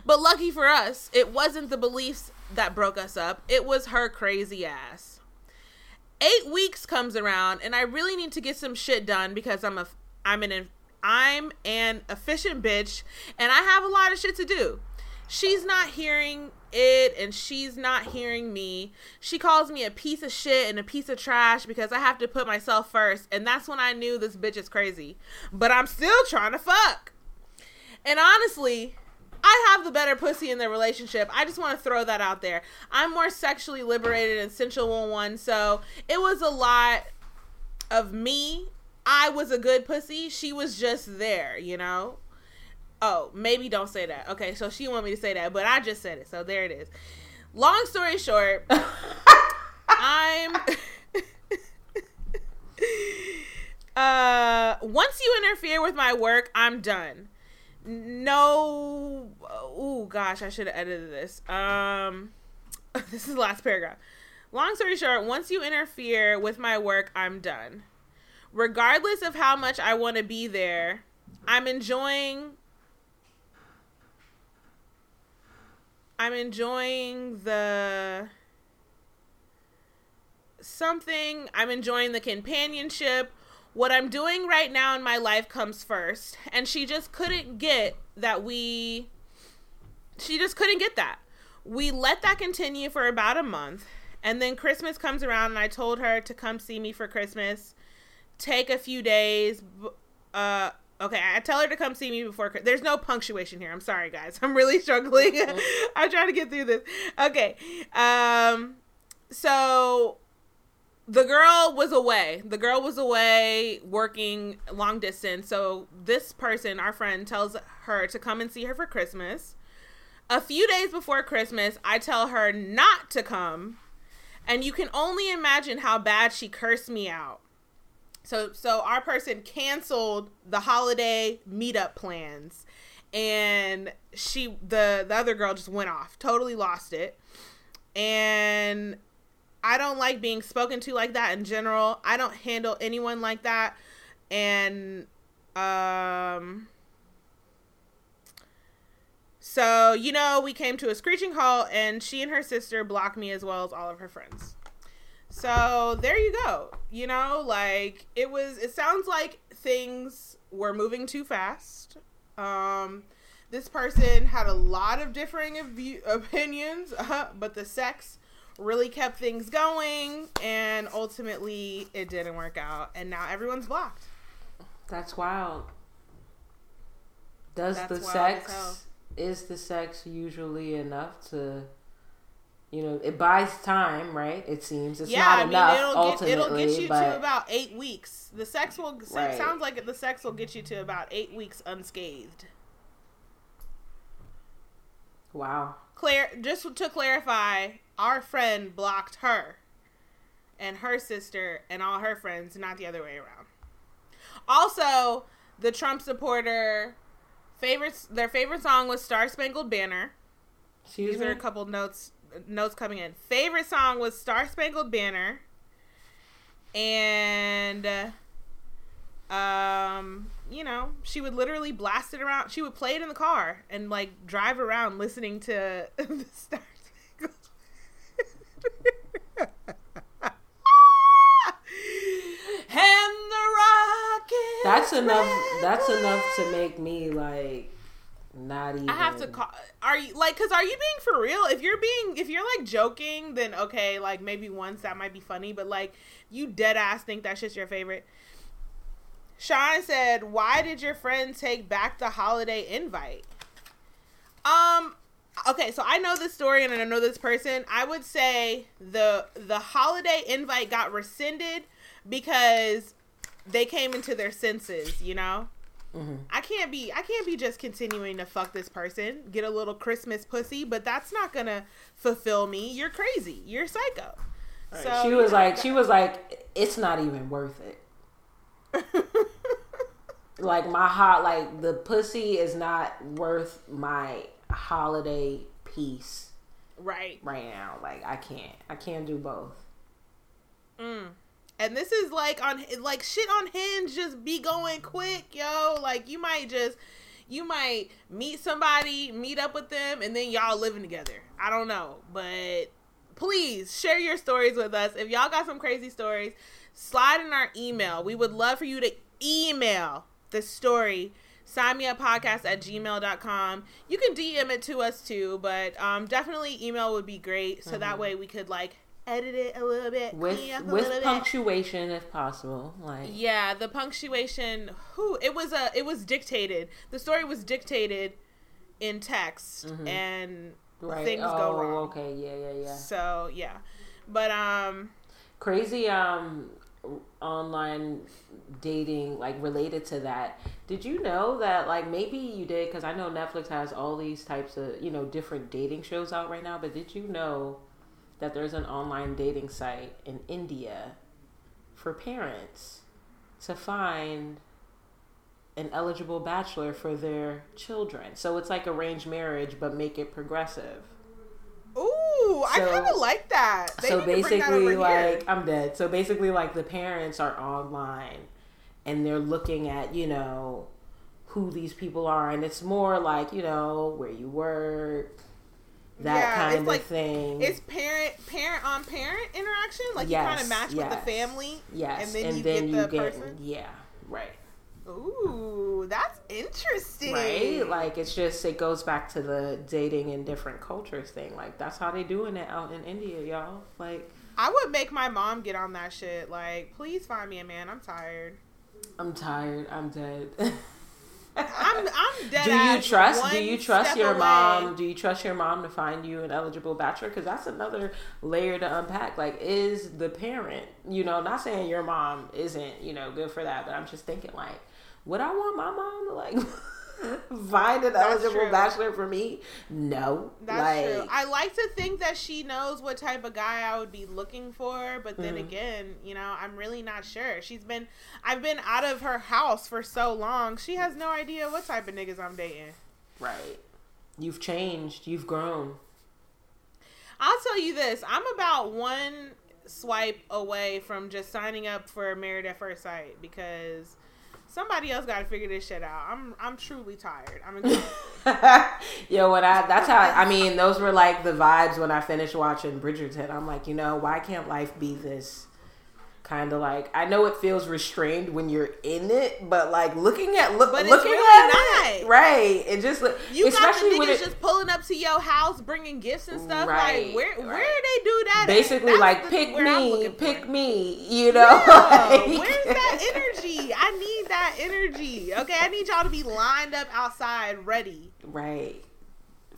But lucky for us, it wasn't the beliefs that broke us up, it was her crazy ass. Eight weeks comes around, and I really need to get some shit done because I'm a I'm an I'm an efficient bitch, and I have a lot of shit to do. She's not hearing it, and she's not hearing me. She calls me a piece of shit and a piece of trash because I have to put myself first, and that's when I knew this bitch is crazy. But I'm still trying to fuck. And honestly, I have the better pussy in the relationship. I just want to throw that out there. I'm more sexually liberated and sensual one, so it was a lot of me. I was a good pussy. She was just there, you know? Oh, maybe don't say that. Okay, so she want me to say that, but I just said it. So there it is. Long story short, I'm uh once you interfere with my work, I'm done no oh gosh i should have edited this. Um this is the last paragraph. Long story short once you interfere with my work i'm done. Regardless of how much i want to be there i'm enjoying i'm enjoying the something i'm enjoying the companionship what I'm doing right now in my life comes first. And she just couldn't get that we. She just couldn't get that. We let that continue for about a month. And then Christmas comes around, and I told her to come see me for Christmas, take a few days, uh, Okay, I tell her to come see me before. There's no punctuation here. I'm sorry, guys. I'm really struggling. I'm trying to get through this. Okay. Um. So the girl was away. The girl was away working long distance. So this person, our friend, tells her to come and see her for Christmas. A few days before Christmas, I tell her not to come. And you can only imagine how bad she cursed me out. So so our person canceled the holiday meetup plans and she the the other girl just went off. Totally lost it. And I don't like being spoken to like that in general. I don't handle anyone like that. And um so, you know, we came to a screeching halt and she and her sister blocked me as well as all of her friends. So, there you go. You know, like it was it sounds like things were moving too fast. Um this person had a lot of differing view- opinions, uh, but the sex really kept things going and ultimately it didn't work out and now everyone's blocked. That's wild. Does That's the wild as hell. sex is the sex usually enough to you know, it buys time, right? It seems it's yeah, not I mean enough it'll ultimately, get it'll get you but to about eight weeks. The sex will Right. sounds like the sex will get you to about eight weeks unscathed. wow. Claire, just to clarify, our friend blocked her and her sister and all her friends, not the other way around. Also, the Trump supporter favorites their favorite song was Star Spangled Banner. Excuse These me. are a couple notes notes coming in. Favorite song was Star Spangled Banner. And uh, um, you know, she would literally blast it around. She would play it in the car and like drive around listening to the Star Spangled and the rocket. That's enough that's enough to make me like not even I have to call. Are you like? Cause are you being for real? If you're being, if you're like joking, then okay, like maybe once that might be funny. But like, you dead ass think that's just your favorite. Sean said, "Why did your friend take back the holiday invite?" Um. Okay, so I know this story and I know this person. I would say the the holiday invite got rescinded because they came into their senses. You know. Mm-hmm. I can't be I can't be just continuing to fuck this person, get a little Christmas pussy, but that's not gonna fulfill me. You're crazy. You're psycho. So she was like she was like it's not even worth it. like my hot like the pussy is not worth my holiday peace right. right now. Like I can't. I can't do both. Mm. And this is like on like shit on Hinge just be going quick, yo. Like you might just you might meet somebody, meet up with them, and then y'all living together. I don't know, but please share your stories with us. If y'all got some crazy stories, slide in our email. We would love for you to email the story. Sign me up podcast at gmail.com. You can DM it to us too, but um, definitely email would be great. So that way we could like edit it a little bit. With clean up a with bit. punctuation if possible. Like Yeah, the punctuation. Who it was a it was dictated. The story was dictated in text, and right. things oh, go wrong. okay. Yeah, yeah, yeah. So yeah, but um, crazy um online dating like related to that did you know that like maybe you did because i know netflix has all these types of you know different dating shows out right now but did you know that there's an online dating site in india for parents to find an eligible bachelor for their children so it's like arranged marriage but make it progressive ooh, I kind of like that. They so bring that basically here. like i'm dead so basically like the parents are online and they're looking at you know who these people are and it's more like you know where you work that Yeah, kind it's of like- thing it's parent parent on parent interaction. Like you Yes, kind of match with the yes. family, yes and then you get the person. yeah right Ooh, that's interesting. right like it's just it goes back to the dating in different cultures thing like that's how they doing it out in india y'all like I would make my mom get on that shit. Like, please find me a man. I'm tired. i'm tired i'm dead I'm I'm dead. do you trust? Do you trust your away. mom? Do you trust your mom to find you an eligible bachelor? Because that's another layer to unpack. Like, is the parent? You know, not saying your mom isn't. You know, good for that. But I'm just thinking, like, would I want my mom to like find an That's eligible true. bachelor for me? No. That's like, true. I like to think that she knows what type of guy I would be looking for, but then Mhm. again, you know, I'm really not sure. She's been I've been out of her house for so long. She has no idea what type of niggas I'm dating. right. You've changed. You've grown. I'll tell you this, I'm about one swipe away from just signing up for Married at First Sight because somebody else got to figure this shit out. I'm I'm truly tired. I'm exhausted. Yo, when I that's how I mean those were like the vibes when I finished watching Bridgerton. I'm like, you know, why can't life be this kind of like I know it feels restrained when you're in it, but like looking at look But looking really at it, right? And just look You especially got the when niggas it just pulling up to your house, bringing gifts and stuff. Right, like where right. where they do that? basically That's like the- pick me, pick me, you know? Yeah, like- where's that energy? I need that energy. Okay, I need y'all to be lined up outside, ready. Right.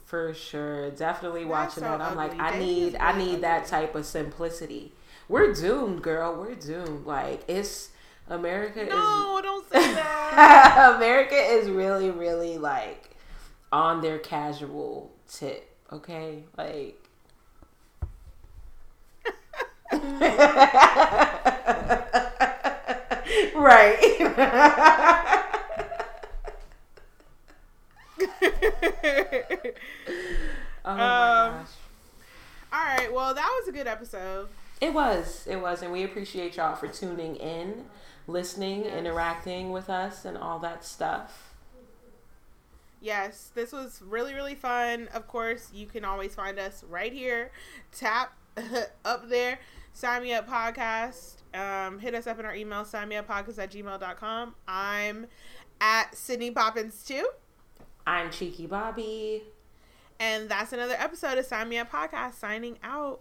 For sure. Definitely That's watching so that. I'm like. I need I need that type of simplicity. We're doomed, girl. We're doomed. Like it's America No, don't say that. is America is really, really like on their casual tip, okay? Like right. Oh my Um, gosh. All right, well, that was a good episode. It was. It was. And we appreciate y'all for tuning in, listening, Yes. interacting with us, and all that stuff. Yes, this was really, really fun. Of course, you can always find us right here. Tap up there. Sign me up podcast. Um, hit us up in our email, sign me up podcast at gmail.com. I'm at Sydney Poppins too. I'm Cheeky Bobby. And that's another episode of Sign Me Up Podcast signing out.